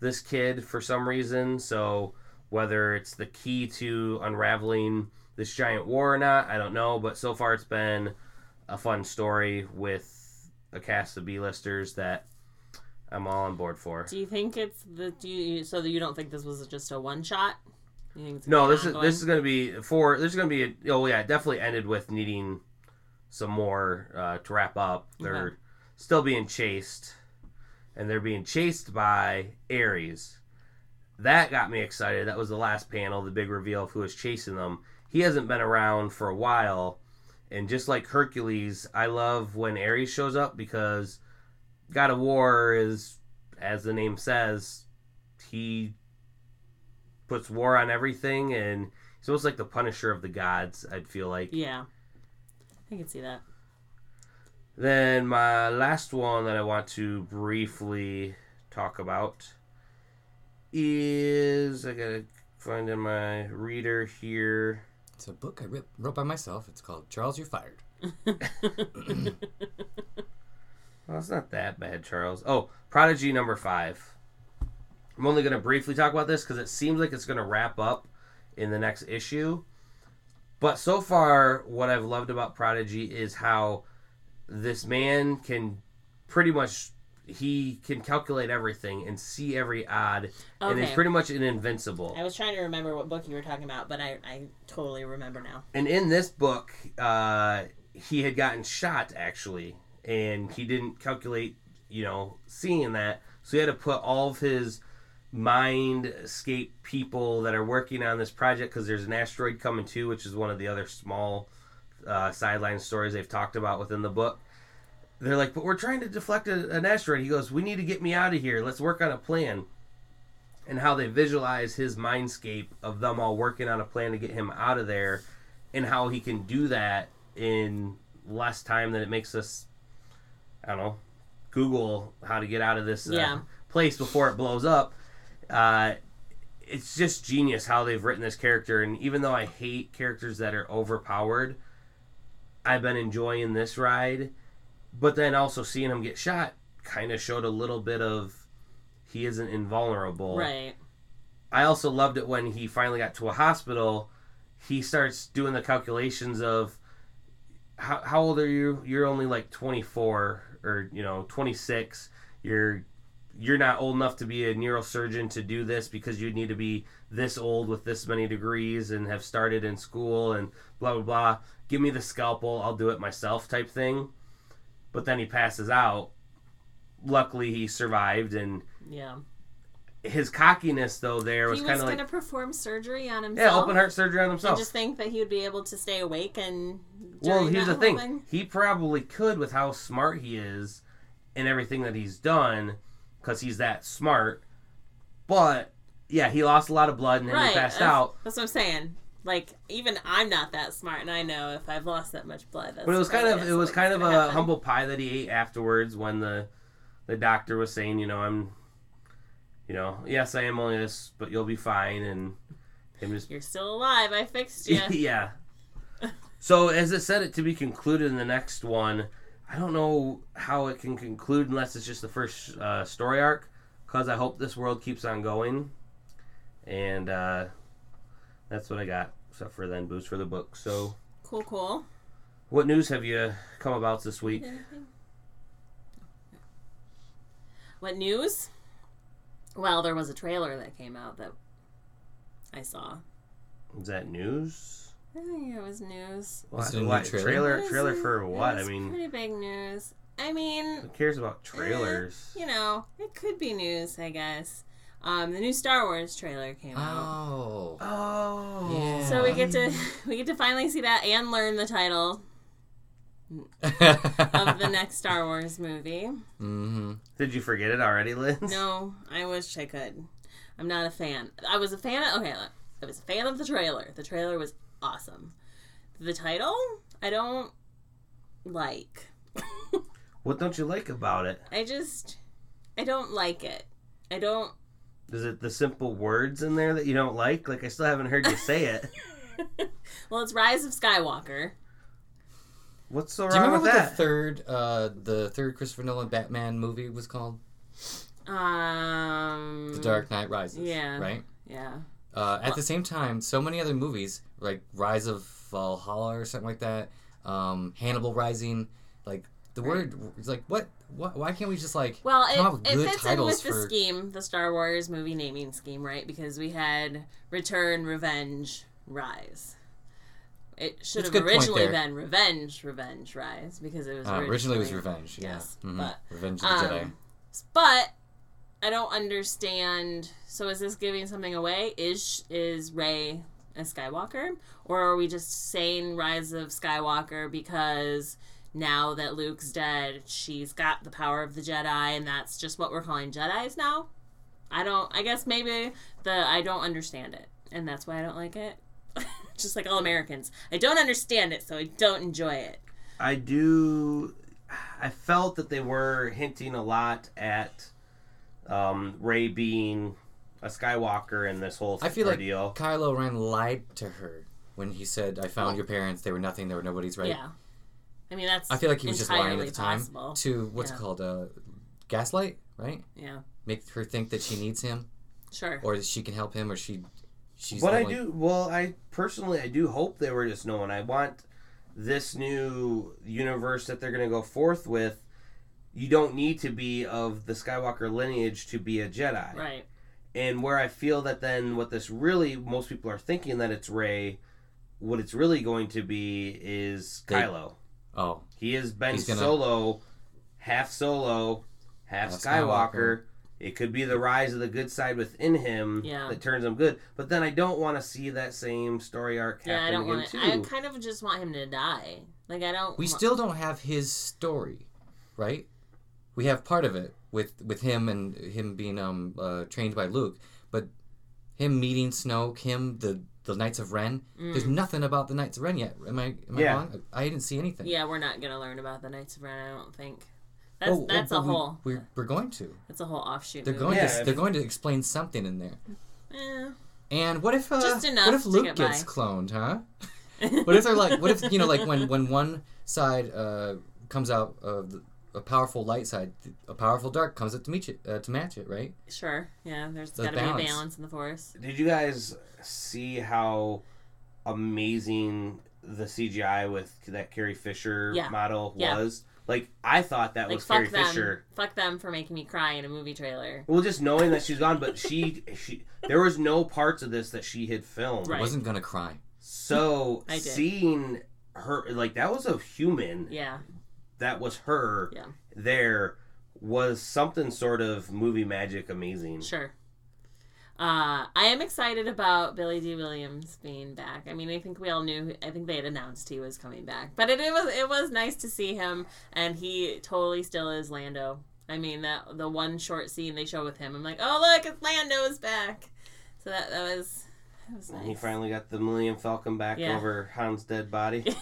this kid for some reason. So whether it's the key to unraveling this giant war or not, I don't know. But so far, it's been a fun story with a cast of B-listers that I'm all on board for. Do you think it's the do you so that you don't think this was just a one shot? You think it's No, this is this is going to be for. This is going to be. A, oh yeah, definitely ended with needing some more uh, to wrap up. They're Okay. still being chased, and they're being chased by Ares. That got me excited. That was the last panel, the big reveal of who was chasing them. He hasn't been around for a while, and just like Hercules, I love when Ares shows up because God of War is, as the name says, he puts war on everything, and he's almost like the Punisher of the gods. I'd feel like. Yeah. I can see that. Then my last one that I want to briefly talk about is I gotta find in my reader here. It's a book I writ- wrote by myself. It's called Charles, You're Fired. Well, it's not that bad, Charles. Oh, Prodigy number five. I'm only gonna briefly talk about this because it seems like it's gonna wrap up in the next issue. But so far, what I've loved about Prodigy is how this man can pretty much he can calculate everything and see every odd, and is Okay. pretty much an invincible. I was trying to remember what book you were talking about, but I, I totally remember now. And in this book, uh, he had gotten shot actually, and he didn't calculate, you know, seeing that, so he had to put all of his mindscape people that are working on this project because there's an asteroid coming too, which is one of the other small uh, sideline stories they've talked about within the book. They're like, but we're trying to deflect a, an asteroid. He goes, we need to get me out of here. Let's work on a plan. And how they visualize his mindscape of them all working on a plan to get him out of there, and how he can do that in less time than it makes us. I don't know. Google how to get out of this uh, Yeah. place before it blows up. Uh, it's just genius how they've written this character, and even though I hate characters that are overpowered, I've been enjoying this ride. But then also seeing him get shot kind of showed a little bit of he isn't invulnerable. Right. I also loved it when he finally got to a hospital. He starts doing the calculations of how, how old are you? You're only like 24 or you know 26. You're you're not old enough to be a neurosurgeon to do this because you need to be this old with this many degrees and have started in school and blah blah blah. Give me the scalpel, I'll do it myself type thing. But then he passes out. Luckily, he survived, and Yeah. his cockiness though there was he kind was of going like to perform surgery on himself. yeah, open heart surgery on And himself. just think that he would be able to stay awake and. Well, here's the whole thing. He probably could with how smart he is and everything that he's done because he's that smart. But yeah, he lost a lot of blood and then Right. he passed that's, out. That's what I'm saying. Like even I'm not that smart, and I know if I've lost that much blood. That's But it was kind of it was kind of a happen. humble pie that he ate afterwards when the the doctor was saying, you know, I'm you know, yes, I am only this, but you'll be fine and him just You're still alive. I fixed you. yeah. So as it said it to be concluded in the next one, I don't know how it can conclude unless it's just the first uh, story arc. Because I hope this world keeps on going, and uh, that's what I got. Except for then boost for the book. So, cool, cool. what news have you come about this week? What news? Well, there was a trailer that came out that I saw. Is that news? I think it was news. What, it a what- trailer? trailer? It was Trailer for it what? I mean, pretty big news. I mean, who cares about trailers? you know, it could be news, I guess. Um, the new Star Wars trailer came out. Oh. Oh, Yeah. So we get to we get to finally see that and learn the title of the next Star Wars movie. hmm Did you forget it already, Liz? No, I wish I could. I'm not a fan. I was a fan of okay, look, I was a fan of the trailer. The trailer was awesome. The title, I don't like. What don't you like about it? I just I don't like it. I don't Is it the simple words in there that you don't like? Like I still haven't heard you say it. Well, it's Rise of Skywalker. What's so Do you wrong remember with what that? the third, uh, the third Christopher Nolan Batman movie was called? Um The Dark Knight Rises. yeah. Right. Yeah. Uh, at the same time, so many other movies like Rise of Valhalla or something like that, um, Hannibal Rising, like the word it's like what, what? Why can't we just like Well, it, it fits in with the scheme, the Star Wars movie naming scheme, right? Because we had Return, Revenge, Rise. It should That's have originally been Revenge, Revenge, Rise because it was Uh, originally it was Revenge. Yeah. Yes, Mhm. but Revenge of the Jedi. um, but I don't understand. So is this giving something away? Is is Rey Skywalker, or are we just saying Rise of Skywalker because now that Luke's dead, she's got the power of the Jedi, and that's just what we're calling Jedi's now? I don't. I guess maybe the I don't understand it, and that's why I don't like it. just like all Americans, I don't understand it, so I don't enjoy it. I do. I felt that they were hinting a lot at um, Rey being a Skywalker in this whole I feel like. Kylo Ren lied to her when he said, "I found your parents. They were nothing. They were nobody's." Right. Yeah. I mean that's I feel like he was just lying at the time possible. to what's Yeah. it called uh, gaslight, right? Yeah. Make her think that she needs him Sure. or that she can help him or she she's But I only- do. Well, I personally, I do hope they were just knowing. I want this new universe that they're going to go forth with. You don't need to be of the Skywalker lineage to be a Jedi. Right. And where I feel that then what this really most people are thinking that it's Rey, what it's really going to be is They- Kylo. Oh, He is Ben gonna- Solo, half Solo, half Half Skywalker. Skywalker. It could be the rise of the good side within him Yeah. that turns him good. But then I don't want to see that same story arc Yeah, I don't again want too. I kind of just want him to die. Like I don't. We wa- still don't have his story, right? We have part of it with with him and him being um uh, trained by Luke, but him meeting Snoke, him the the Knights of Ren. There's nothing about the Knights of Ren yet. Am I am I Yeah. wrong? I didn't see anything. Yeah, we're not gonna learn about the Knights of Ren. I don't think. That's Oh, oh, that's a but we- whole. We're, we're going to. That's a whole offshoot. They're going Yeah, to. if- They're going to explain something in there. Eh. And what if uh, Just enough what if Luke get gets by. cloned, huh? What if they're like, what if you know, like when when one side uh, comes out of the, a powerful light side, a powerful dark comes up to meet it uh, to match it, right? Sure. Yeah. There's The got to be a balance. balance in the force. Did you guys see how amazing the CGI with that Carrie Fisher Yeah. model Yeah. was? Like I thought that Like was fuck Carrie them. Fisher. Fuck them for making me cry in a movie trailer. Well, just knowing that she's gone, but she she there was no parts of this that she had filmed. Right. I wasn't gonna cry. So I seeing her like that was a human Yeah. That was her Yeah. there was something sort of movie magic amazing. Sure. Uh, I am excited about Billy Dee Williams being back. I mean, I think we all knew. I think they had announced he was coming back, but it, it was it was nice to see him, and he totally still is Lando. I mean, that the one short scene they show with him, I'm like, oh look, it's Lando's back. So that that was that was And he finally got the Millennium Falcon back Yeah. over Han's dead body.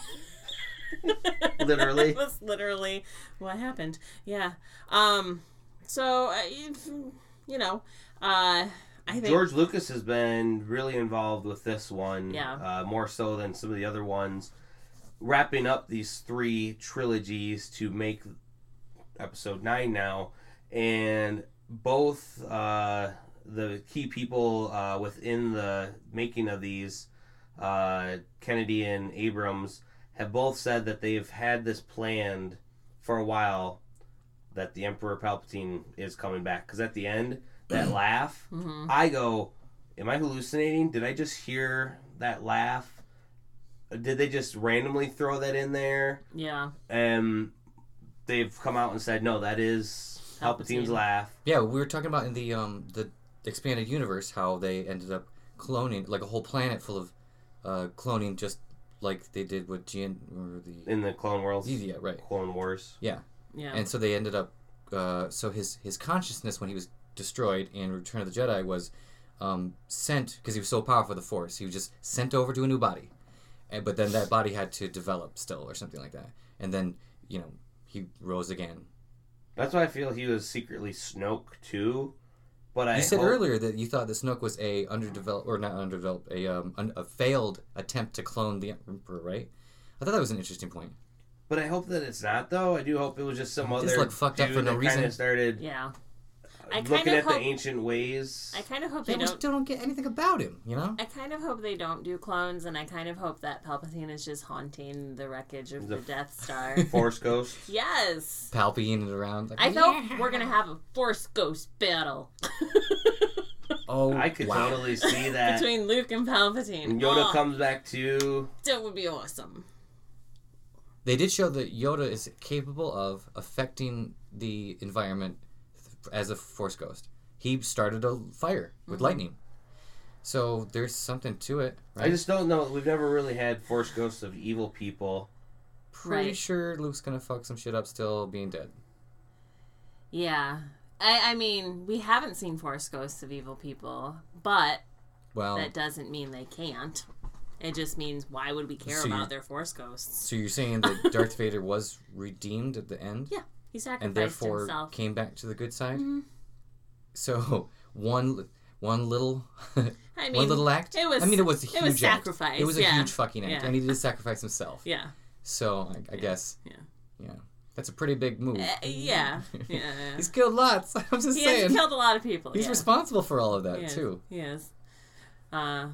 Literally. That's literally what happened. Yeah. Um. So you- you know, uh, I think George Lucas has been really involved with this one, Yeah. uh, more so than some of the other ones. Wrapping up these three trilogies to make episode nine now, and both uh, the key people uh, within the making of these, uh, Kennedy and Abrams, have both said that they've had this planned for a while. That the Emperor Palpatine is coming back because at the end, that laugh, Mhm. I go, Am I hallucinating? Did I just hear that laugh? Did they just randomly throw that in there? Yeah. And they've come out and said, No, that is Palpatine's Palpatine. laugh. Yeah, we were talking about in the um the expanded universe how they ended up cloning like a whole planet full of uh, cloning, just like they did with Gian or the In the Clone Wars. yeah right. Clone Wars. Yeah. Yeah. And so they ended up. Uh, so his his consciousness when he was destroyed in Return of the Jedi was um, sent because he was so powerful with the Force. He was just sent over to a new body, and, but then that body had to develop still or something like that. And then you know he rose again. That's why I feel he was secretly Snoke too. But I You said hope- earlier that you thought the Snoke was a underdeveloped or not underdeveloped a um un, a failed attempt to clone the Emperor, right? I thought that was an interesting point. But I hope that it's not though. I do hope it was just some Just, other like, fucked up for no that reason. Kind of started Yeah. I looking kinda at the hope- ancient ways. I kind of hope Yeah, they don't. still don't get anything about him, you know. I kind of hope they don't do clones, and I kind of hope that Palpatine is just haunting the wreckage of The- the Death Star. Force Ghost. yes. Palpatine around. Like, I felt "Yeah." we're gonna have a Force Ghost battle Oh, I could wow. totally see that. between Luke and Palpatine. And Yoda Oh, comes back too. That would be awesome. They did show that Yoda is capable of affecting the environment as a Force ghost. He started a fire with Mhm. lightning, so there's something to it. Right? I just don't know. We've never really had Force Ghosts of evil people. pretty Right. sure Luke's gonna fuck some shit up still being dead. Yeah. I, I mean, we haven't seen Force Ghosts of evil people, but Well, that doesn't mean they can't. It just means why would we care So about their Force Ghosts? so you're saying that Darth Vader was redeemed at the end, Yeah, he sacrificed and therefore himself. came back to the good side. Mhm. So one one little I mean, one little act. it was- I mean, it was a it huge was act. sacrifice, It was a yeah. huge fucking act, Yeah. and he did sacrifice himself. yeah, So I, I guess. yeah. Yeah. That's a pretty big move. Uh, yeah, yeah. He's killed lots. I'm just he saying. has killed a lot of people. He's yeah. responsible for all of that He too. He is. Uh,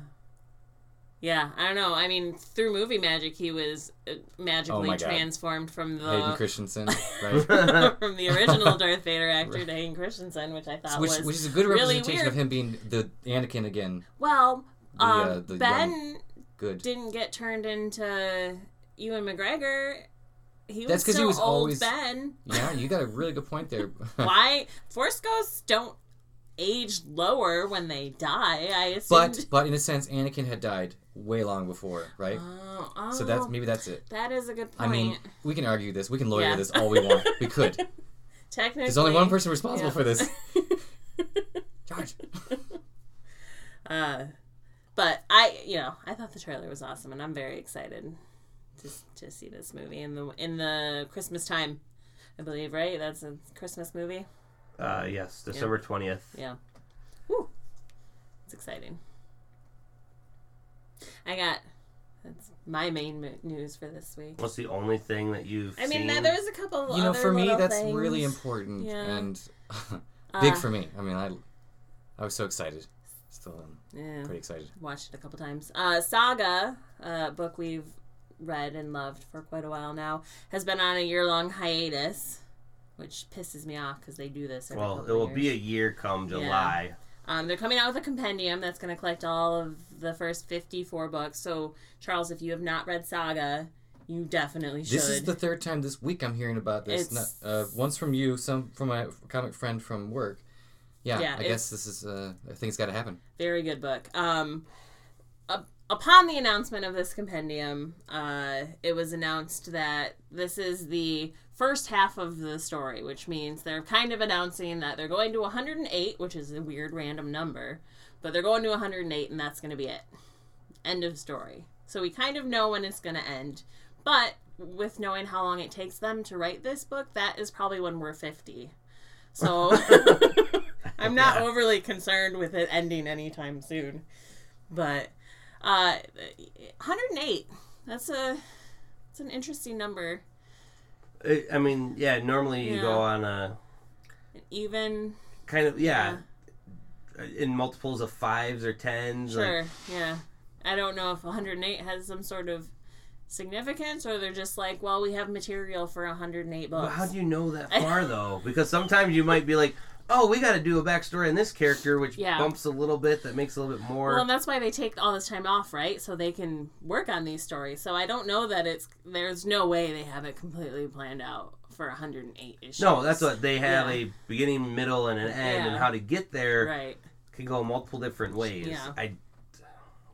yeah, I don't know. I mean, through movie magic, he was uh, magically Oh transformed from the Hayden Christensen, right? from the original Darth Vader actor to Hayden Christensen, which I thought which, was which is a good really representation weird. of him being the Anakin again. well. The, um, uh, the ben young- Good. didn't get turned into Ewan McGregor. He was That's 'cause he was old always- Ben. Yeah, you got a really good point there. Why Force Ghosts don't age lower when they die. I assumed. But but in a sense, Anakin had died way long before, right? Oh, oh, so that's maybe that's it. that is a good point. I mean, we can argue this. We can lawyer Yeah. this all we want. We could. Technically, There's only one person responsible yeah. for this. George. uh, but I, you know, I thought the trailer was awesome, and I'm very excited to to see this movie in the in the Christmas time. I believe, right? That's a Christmas movie. Uh, yes, December twentieth. Yeah. Woo. It's exciting. I got that's my main news for this week. What's the only thing that you've I mean, seen? there's a couple. You know, other for me, that's things. really important Yeah. and big Uh, for me. I mean, I I was so excited. Still, am Yeah. pretty excited. watched it a couple times. Uh, Saga, a book we've read and loved for quite a while now, has been on a year long hiatus, which pisses me off because they do this. Every well, it will years. be a year come July. Um, they're coming out with a compendium that's going to collect all of the first 54 books. So, Charles, if you have not read Saga, you definitely should. This is the third time this week I'm hearing about this. Not, uh, once from you, some from my comic friend from work. Yeah, Yeah, I guess this is. Uh, I think it's got to happen. Very good book. Um, upon the announcement of this compendium, uh, it was announced that this is the first half of the story, which means they're kind of announcing that they're going to 108, which is a weird random number, but they're going to 108, and that's going to be it. End of story. So we kind of know when it's going to end, but with knowing how long it takes them to write this book, that is probably when we're 50. So I'm not Yeah. overly concerned with it ending anytime soon. But uh 108. That's a it's an interesting number. I- I mean, yeah. Normally you Yeah. go on a an Even kind of yeah, in multiples of fives or tens. like- sure, yeah. I don't know if 108 has some sort of significance or they're just like, well, we have material for 108 books. But how do you know that far though? Because sometimes you might be like, oh, we got to do a backstory on this character, which Yeah. bumps a little bit, that makes a little bit more. Well, and that's why they take all this time off, right? So they can work on these stories. So I don't know that it's there's no way they have it completely planned out for 108 issues. no, that's what they have Yeah. a beginning, middle, and an end, and how to get there right. can go multiple different ways. Yeah. I,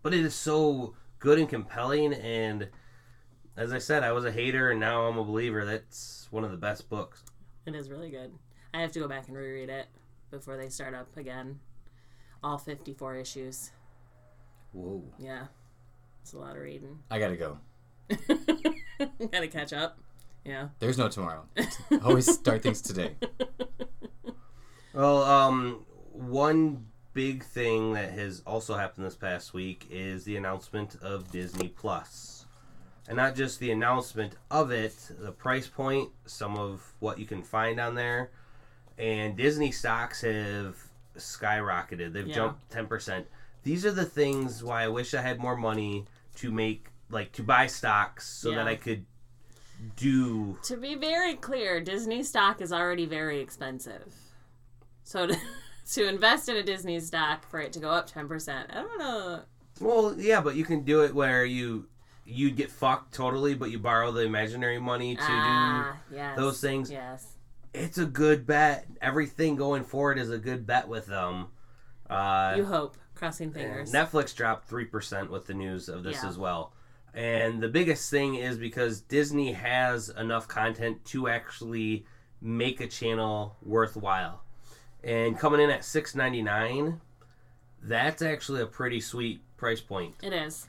but it is so good and compelling, and as I said, I was a hater, and now I'm a believer. That's one of the best books. It is really good. I have to go back and reread it before they start up again. All 54 issues. Whoa! Yeah. It's a lot of reading. I gotta go. Gotta catch up. Yeah. There's no tomorrow. Always start things today. Well, um, one big thing that has also happened this past week is the announcement of Disney Plus. And not just the announcement of it, the price point, some of what you can find on there. And Disney stocks have skyrocketed. They've Yeah. jumped 10%. These are the things why I wish I had more money to make, like, to buy stocks so that I could do To be very clear, Disney stock is already very expensive. So to, to invest in a Disney stock for it to go up 10%, I don't know. Well, yeah, but you can do it where you you'd get fucked totally, but you borrow the imaginary money to ah, yes. do those things. Yes. It's a good bet. Everything going forward is a good bet with them. Uh, You hope. Crossing fingers. Netflix dropped three percent with the news of this Yeah. as well. And the biggest thing is because Disney has enough content to actually make a channel worthwhile. And coming in at six ninety nine, that's actually a pretty sweet price point. It is.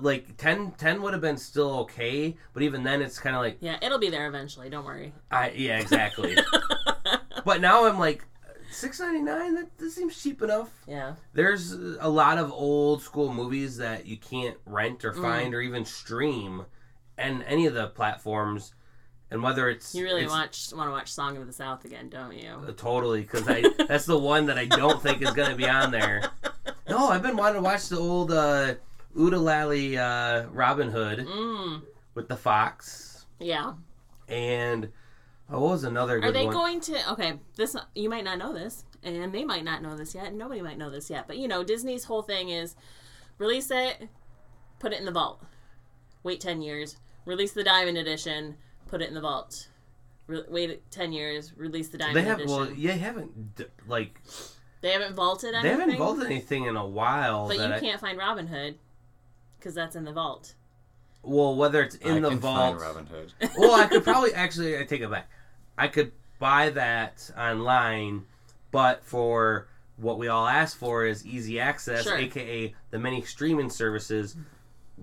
Like 10, 10 would have been still okay, but even then it's kind of like Yeah, it'll be there eventually. Don't worry. I yeah exactly. but now I'm like six ninety nine. That, that seems cheap enough. Yeah. There's a lot of old school movies that you can't rent Mm. or find or even stream, and any of the platforms, and whether it's You really it's, watch want to watch Song of the South again, don't you? uh, totally because I that's the one that I don't think is gonna be on there. No, I've been wanting to watch the old uh, Oo-De-Lally uh, Robin Hood Mm. with the fox. Yeah. And oh, what was another good Are they one? going to? Okay, this you might not know this, and they might not know this yet. and Nobody might know this yet, but you know, Disney's whole thing is release it, put it in the vault, wait ten years, release the Diamond Edition, put it in the vault, Re- wait ten years, release the Diamond they have Edition. well, they haven't like They haven't vaulted They anything. haven't vaulted anything in a while. But you I- can't find Robin Hood because that's in the vault. well, whether it's in I the can vault. find Robin Hood. well, I could probably actually I take it back. I could buy that online, but for what we all ask for is easy access, Sure. aka the many streaming services.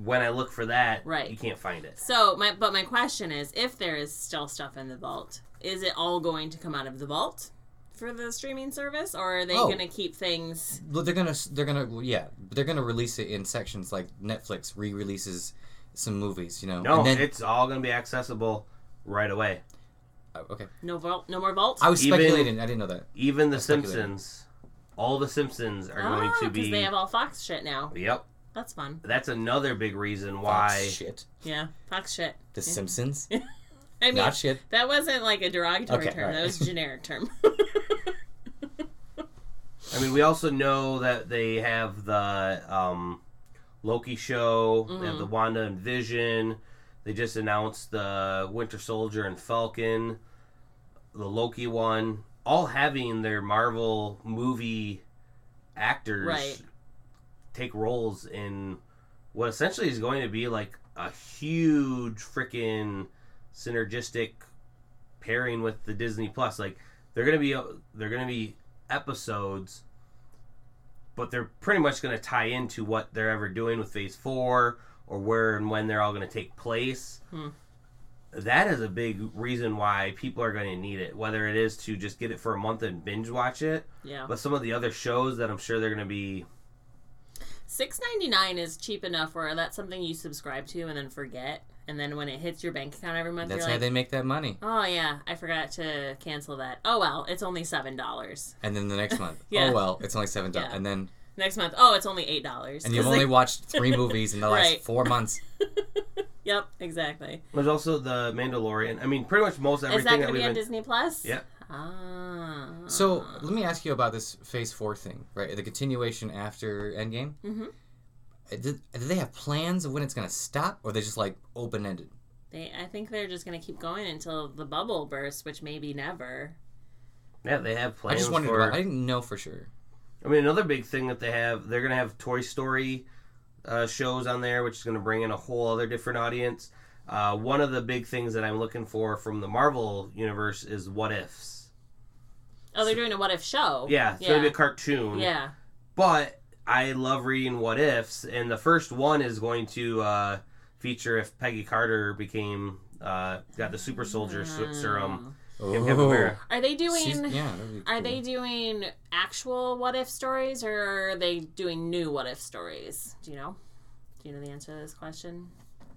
When I look for that, Right. you can't find it. So, my but my question is, if there is still stuff in the vault, is it all going to come out of the vault for the streaming service, or are they Oh. going to keep things? Well, they're gonna they're gonna yeah they're gonna release it in sections like Netflix re-releases some movies, you know. No, and then, it's all going to be accessible right away. oh, okay. No vault, no more vaults. I was Even- speculating. I didn't know that. Even the Simpsons, all the Simpsons are going ah, to be be. they have all Fox shit now. Yep, That's fun. that's another big reason why. Fox why. shit. Yeah, Fox shit. The Simpsons. I mean, Not shit. that wasn't like a derogatory Okay, term. alright. That was a generic term. I mean, we also know that they have the um, Loki show. They Mm-hmm. have the Wanda and Vision. They just announced the Winter Soldier and Falcon, the Loki one, all having their Marvel movie actors Right. take roles in what essentially is going to be like a huge freaking synergistic pairing with the Disney Plus. Like they're gonna be they're gonna be episodes, but they're pretty much gonna tie into what they're ever doing with Phase Four or where and when they're all gonna take place. Hmm. That is a big reason why people are going to need it. Whether it is to just get it for a month and binge watch it, yeah, but some of the other shows that I'm sure they're going to be six ninety nine is cheap enough where that's something you subscribe to and then forget, and then when it hits your bank account every month, That's you're how like, they make that money. oh yeah, I forgot to cancel that. Oh well, it's only seven dollars. And then the next month, Yeah. oh well, it's only seven dollars. Yeah. And then Next month, oh, it's only eight dollars. and you've only watched three movies in the last Right. four months. Yep, exactly. There's also the Mandalorian. I mean, pretty much most everything. Is everything that going to we've be on been. Disney Plus? Yep. Ah. So let me ask you about this Phase Four thing, right? The continuation after Endgame. Mhm. Did, do they have plans of when it's gonna stop, or they just like open ended? They, I think they're just going to keep going until the bubble bursts, which maybe never. Yeah, they have plans. I just wondered for. about. I didn't know for sure. I mean, another big thing that they have, they're going to have Toy Story uh, shows on there, which is going to bring in a whole other different audience. Uh, one of the big things that I'm looking for from the Marvel universe is what ifs. Oh, they're doing a what if show. Yeah, it's yeah. going to be a cartoon. Yeah. But I love reading what ifs, and the first one is going to uh, feature if Peggy Carter became uh, got the super soldier su- serum. Captain Oh. America. Are they She's- doing? yeah. that'd Are they doing actual what if stories, or are they doing new what if stories? Do you know? Do you know the answer to this question?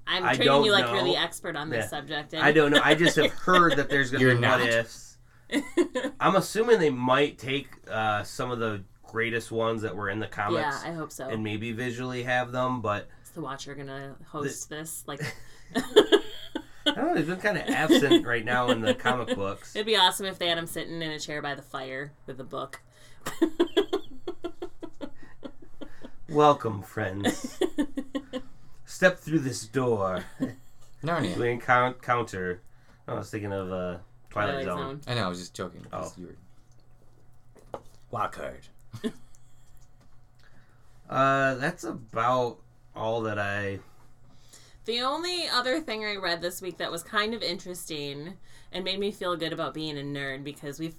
I'm I treating you like know. you're the expert on this Yeah. subject. and- I don't know. I just have heard that there's going to be not. what ifs. I'm assuming they might take uh, some of the greatest ones that were in the comics. yeah, I hope so. and maybe visually have them, but Is the Watcher gonna host this? Like, I don't know. They've been kind of absent right now in the comic books. it'd be awesome if they had him sitting in a chair by the fire with a book. Welcome, friends. Step through this door. Narnia. We encounter. I was thinking of uh, Twilight, Twilight Zone. Zone. I know. I was just joking. Oh. You were... Wild card. Uh, that's about all that I. The only other thing I read this week that was kind of interesting and made me feel good about being a nerd because we've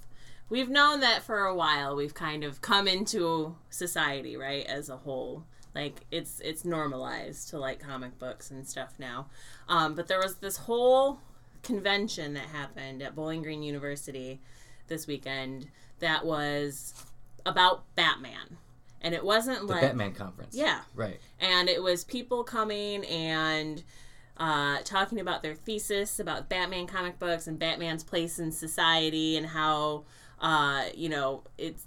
we've known that for a while we've kind of come into society, right, as a whole. Like it's it's normalized to like comic books and stuff now. Um, but there was this whole convention that happened at Bowling Green University this weekend that was about Batman. And it wasn't The like Batman conference. Yeah Right. and it was people coming and uh, talking about their thesis about Batman comic books and Batman's place in society and how uh, you know it's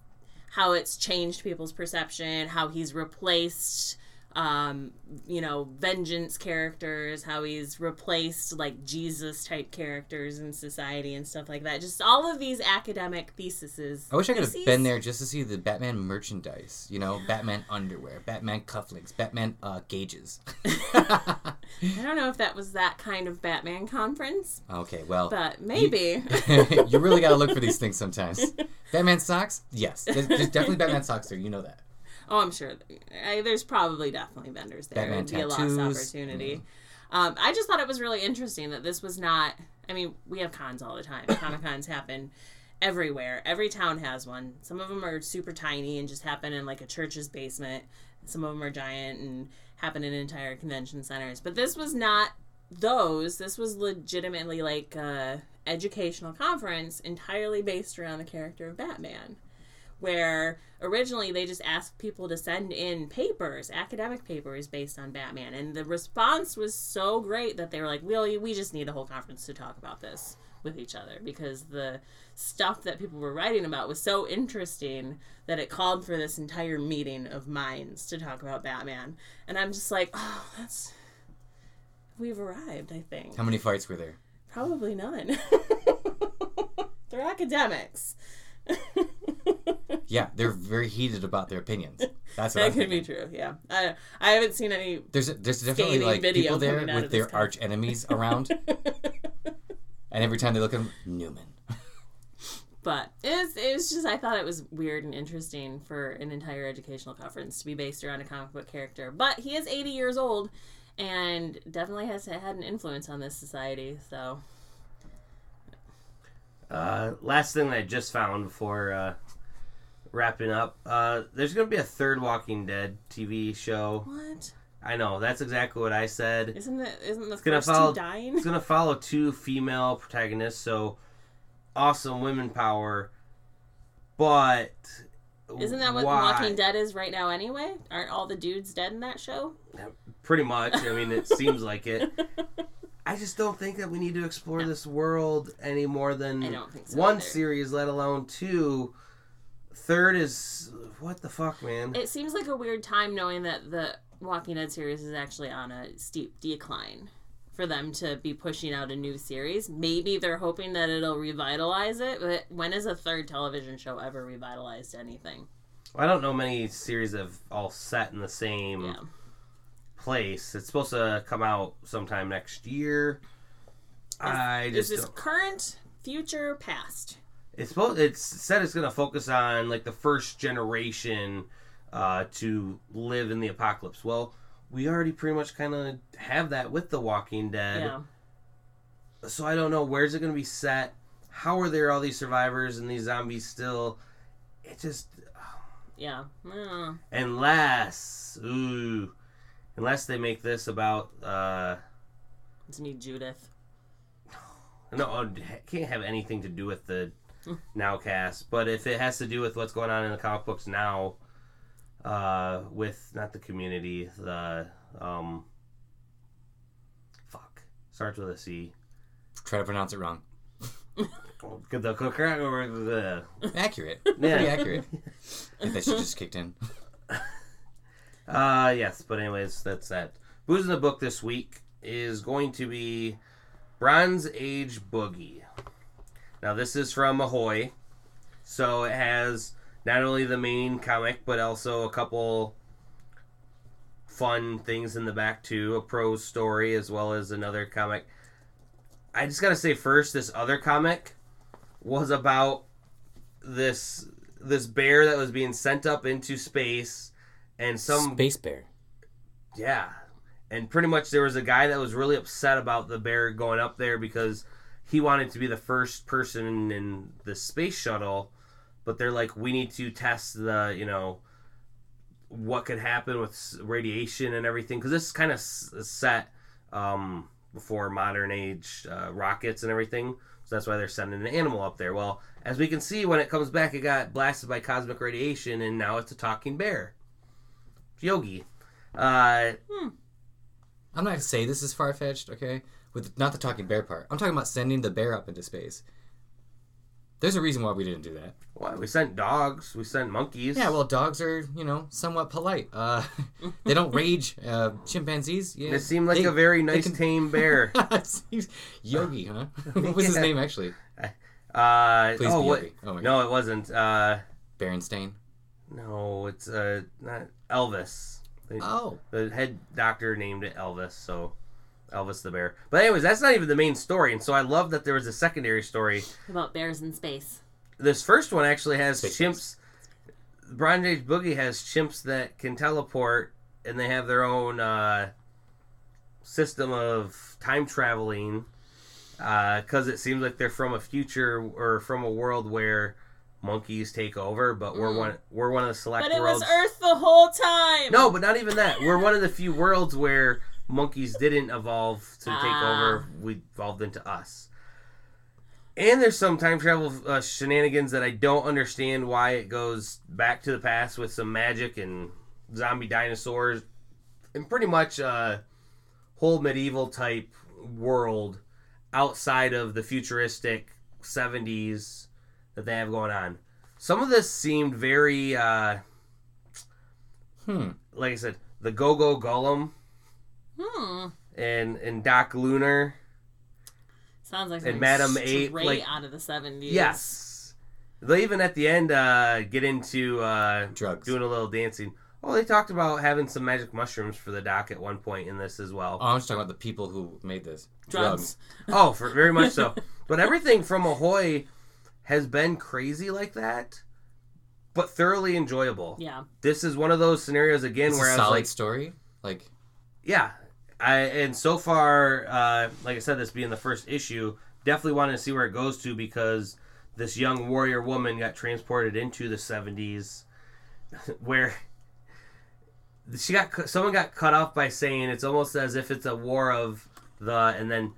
how it's changed people's perception, how he's replaced um, you know, vengeance characters, how he's replaced like Jesus type characters in society and stuff like that. Just all of these academic theses. I wish I could have been there just to see the Batman merchandise. You know, Batman underwear, Batman cufflinks, Batman uh, gauges. I don't know if that was that kind of Batman conference, okay, well, but maybe. you really got to look for these things sometimes. Batman socks? Yes, there's, there's definitely Batman socks there. You know that. Oh, I'm sure. I, there's probably definitely vendors there. Batman It'd be a lost opportunity. Um, I just thought it was really interesting that this was not. I mean, we have cons all the time. Comic cons happen everywhere. Every town has one. Some of them are super tiny and just happen in like a church's basement. Some of them are giant and happen in entire convention centers. But this was not those. This was legitimately like a educational conference entirely based around the character of Batman where originally they just asked people to send in papers, academic papers based on Batman, and the response was so great that they were like, "Really, we just need a whole conference to talk about this with each other because the stuff that people were writing about was so interesting that it called for this entire meeting of minds to talk about Batman." And I'm just like, "Oh, that's we've arrived, I think." How many fights were there? Probably none. They're academics. Yeah, they're very heated about their opinions. That's what that I'm could be thinking. true. Yeah, I I haven't seen any. There's there's definitely like video people there with their arch enemies around, and every time they look at him, Newman. But it's it's just I thought it was weird and interesting for an entire educational conference to be based around a comic book character. But he is 80 years old, and definitely has had an influence on this society. So Uh, last thing I just found before uh, wrapping up, uh, there's gonna be a third Walking Dead TV show. what I know that's exactly what I said. isn't it? Isn't the gonna follow- two dying? It's gonna follow two female protagonists, so awesome women power. But Isn't that what why- Walking Dead is right now? Anyway, aren't all the dudes dead in that show? Pretty much. I mean, it seems like it. I just don't think that we need to explore this world any more than I don't think so one either. series, let alone two. Third is what the fuck, man. It seems like a weird time knowing that the Walking Dead series is actually on a steep decline for them to be pushing out a new series. Maybe they're hoping that it'll revitalize it, but when has a third television show ever revitalized anything? I don't know many series that have all set in the same Yeah. place. It's supposed to come out sometime next year. I Is just this don't- current, future, past? It's supposed it's said it's going to focus on like the first generation uh, to live in the apocalypse. Well, we already pretty much kind of have that with The Walking Dead. Yeah. So I don't know where's it going to be set. How are there all these survivors and these zombies still? It just Yeah. Uh, unless ooh, unless they make this about uh it's me, Judith. no it can't have anything to do with the nowcast but if it has to do with what's going on in the comic books now uh with not the community the um fuck starts with a c Try to pronounce it wrong. The cooker or the Accurate. Yeah. Pretty accurate. I think that shit just kicked in. Uh, yes, but anyways, that's that. Booze in the book this week is going to be Bronze Age Boogie. Now, this is from Ahoy, so it has not only the main comic, but also a couple fun things in the back too, a prose story as well as another comic. I just gotta say first, this other comic was about this this bear that was being sent up into space and some Space Bear. yeah and pretty much there was a guy that was really upset about the bear going up there because he wanted to be the first person in the space shuttle but they're like we need to test the you know what could happen with radiation and everything. Because this is kind of set um, before modern age uh, rockets and everything. So that's why they're sending an animal up there. Well as we can see when it comes back it got blasted by cosmic radiation and now it's a talking bear. Yogi. Uh, I'm not gonna say this is far fetched, okay? With not the talking bear part. I'm talking about sending the bear up into space. There's a reason why we didn't do that. Why? We sent dogs. We sent monkeys. Yeah, well, dogs are you know somewhat polite. Uh, they don't rage. Uh, chimpanzees, yeah, It seemed like they- a very nice can- tame bear. Yogi, huh? what was his name actually? Uh, Please oh, be what? Yogi. Oh my No, it wasn't. Uh, Berenstain. no, it's uh, not Elvis. They- Oh, The head doctor named it Elvis, so Elvis the bear. But anyways, that's not even the main story, and so I love that there was a secondary story. About bears in space. This first one actually has Space chimps. Bronze Age Boogie has chimps that can teleport, and they have their own uh, system of time traveling. Because it seems like they're from a future or from a world where monkeys take over, but we're Mm. one we're one of the select But it worlds. was Earth the whole time. No, but not even that. We're one of the few worlds where monkeys didn't evolve to take Ah. over. We evolved into us. And there's some time travel uh, shenanigans that I don't understand why it goes back to the past with some magic and zombie dinosaurs and pretty much a whole medieval type world outside of the futuristic 70s that they have going on. Some of this seemed very uh, hmm. like I said, the Go Go Gollum Hmm. and and Doc Lunar. Sounds like And something Madam straight Ape, like- out of the 70s. Yes. They even at the end uh, get into uh, Drugs. doing a little dancing. Oh, they talked about having some magic mushrooms for the doc at one point in this as well. Oh, I'm just talking about the people who made this. Drugs. Oh, for very much so. But everything from Ahoy has been crazy like that, but thoroughly enjoyable. Yeah. This is one of those scenarios again It's where a I was solid like, story. Like, yeah i and so far uh like i said this being the first issue definitely wanted to see where it goes to because this young warrior woman got transported into the 70s where she got someone got cut off by saying it's almost as if it's a war of the and then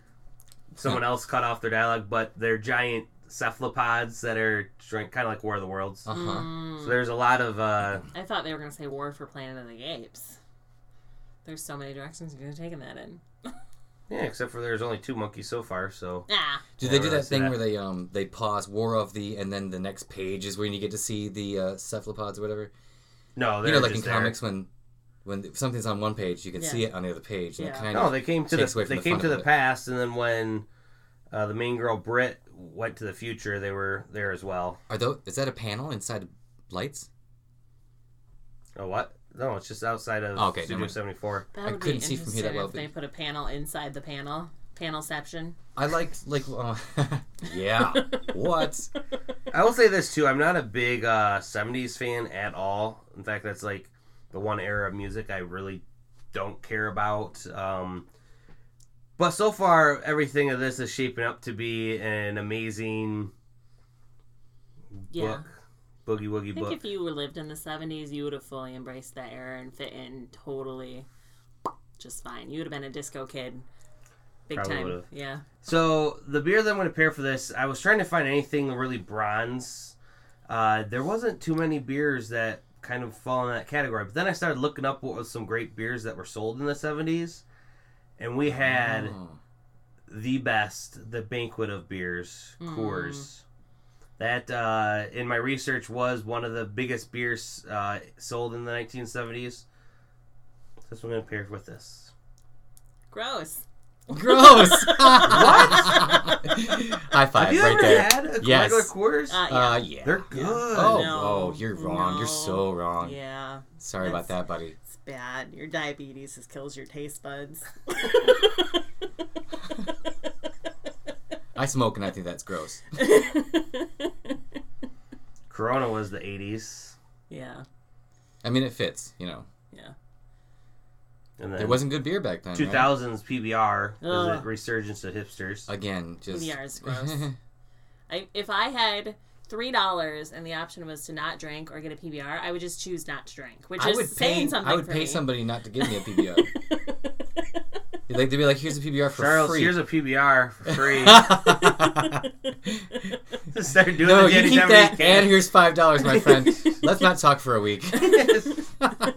someone else cut off their dialogue but they're giant cephalopods that are kind of like war of the worlds uh huh. Mm. so there's a lot of uh I thought they were going to say War for Planet of the Apes. There's so many directions you could have taken that in. yeah except for there's only two monkeys so far so Ah. Do they do that thing that. where they um they pause War of the and then the next page is when you get to see the uh, cephalopods or whatever? no you they're know, like in there. comics when when something's on one page, you can Yeah. see it on the other page, and Yeah. kind No, of they came to the they the came to the it. past, and then when uh, the main girl Brit went to the future, they were there as well. are those. Is that a panel inside lights? Oh what? No, it's just outside of Oh, okay, Studio. Seventy Four. I would couldn't be see from here that well, if they put a panel inside the panel. Panelception. I liked like uh, yeah. what? I will say this too: I'm not a big uh, '70s fan at all. In fact, that's like the one era of music I really don't care about. Um, but so far, everything of this is shaping up to be an amazing Yeah. book, boogie woogie I think if you were lived in the 70s, you would have fully embraced that era and fit in totally just fine. You would have been a disco kid. Big Probably time. would've. Yeah. So the beer that I'm going to pair for this, I was trying to find anything really bronze. Uh, there wasn't too many beers that kind of fall in that category. But then I started looking up what was some great beers that were sold in the 70s, and we had Oh. the best, the banquet of beers, Mm. Coors. That uh, in my research was one of the biggest beers uh, sold in the 1970s. That's what I'm going to pair with this. Gross. Gross. what? High five Have you right ever there. had a Yes. regular Coors? Uh, yeah. Uh, yeah. They're yeah. good. Oh, No, oh, you're wrong. You're no. so wrong. yeah. Sorry about that, buddy. It's bad. Your diabetes just kills your taste buds. I smoke and I think that's gross. Corona was the 80s. yeah. I mean, it fits, you know. Yeah. And then There wasn't good beer back then. right? 2000s PBR was a resurgence of hipsters. Again, just. PBR is gross. I, if I had three dollars and the option was to not drink or get a PBR, I would just choose not to drink, which I is would saying pay. something I would for pay me. somebody not to give me a PBR. like they'd be like, "Here's a PBR for Charles, free." here's a PBR for free. Just start doing no, it you keep that, you and here's five dollars, my friend. Let's not talk for a week. I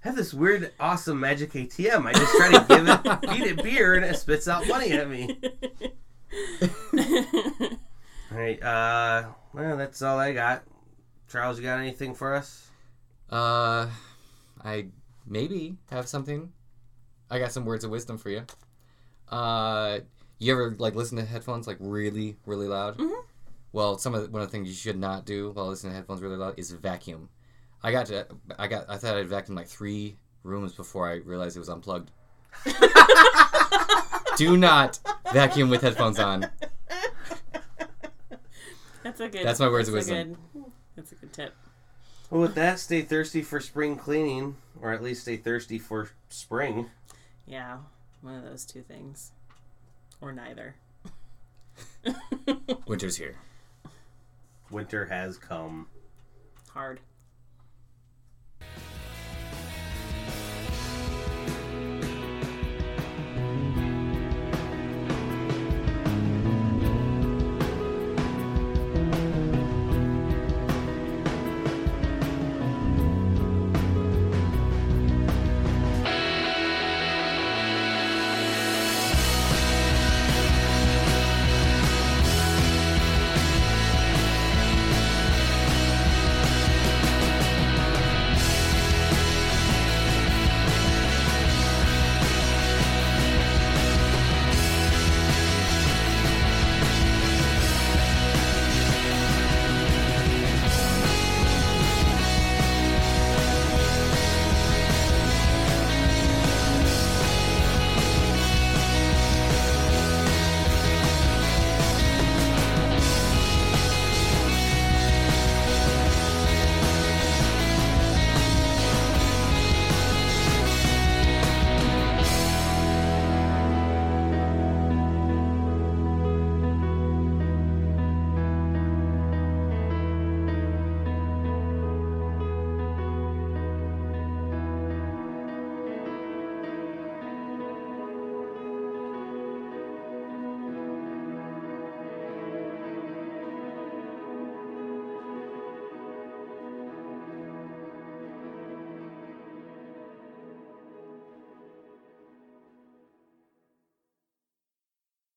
have this weird, awesome magic ATM. I just try to give it, feed it beer, and it spits out money at me. All right. Uh, well, that's all I got. Charles, you got anything for us? Uh, I maybe have something. I got some words of wisdom for you. Uh, you ever like listen to headphones like really, really loud? Mhm. Well, some of the, one of the things you should not do while listening to headphones really loud is vacuum. I got to, I got, I thought I'd vacuum like three rooms before I realized it was unplugged. do not vacuum with headphones on. That's a good. That's my words of that's a wisdom. good- that's a good tip. Well, with that, stay thirsty for spring cleaning, or at least stay thirsty for spring. Yeah, one of those two things, or neither. Winter's here. Winter has come. Hard.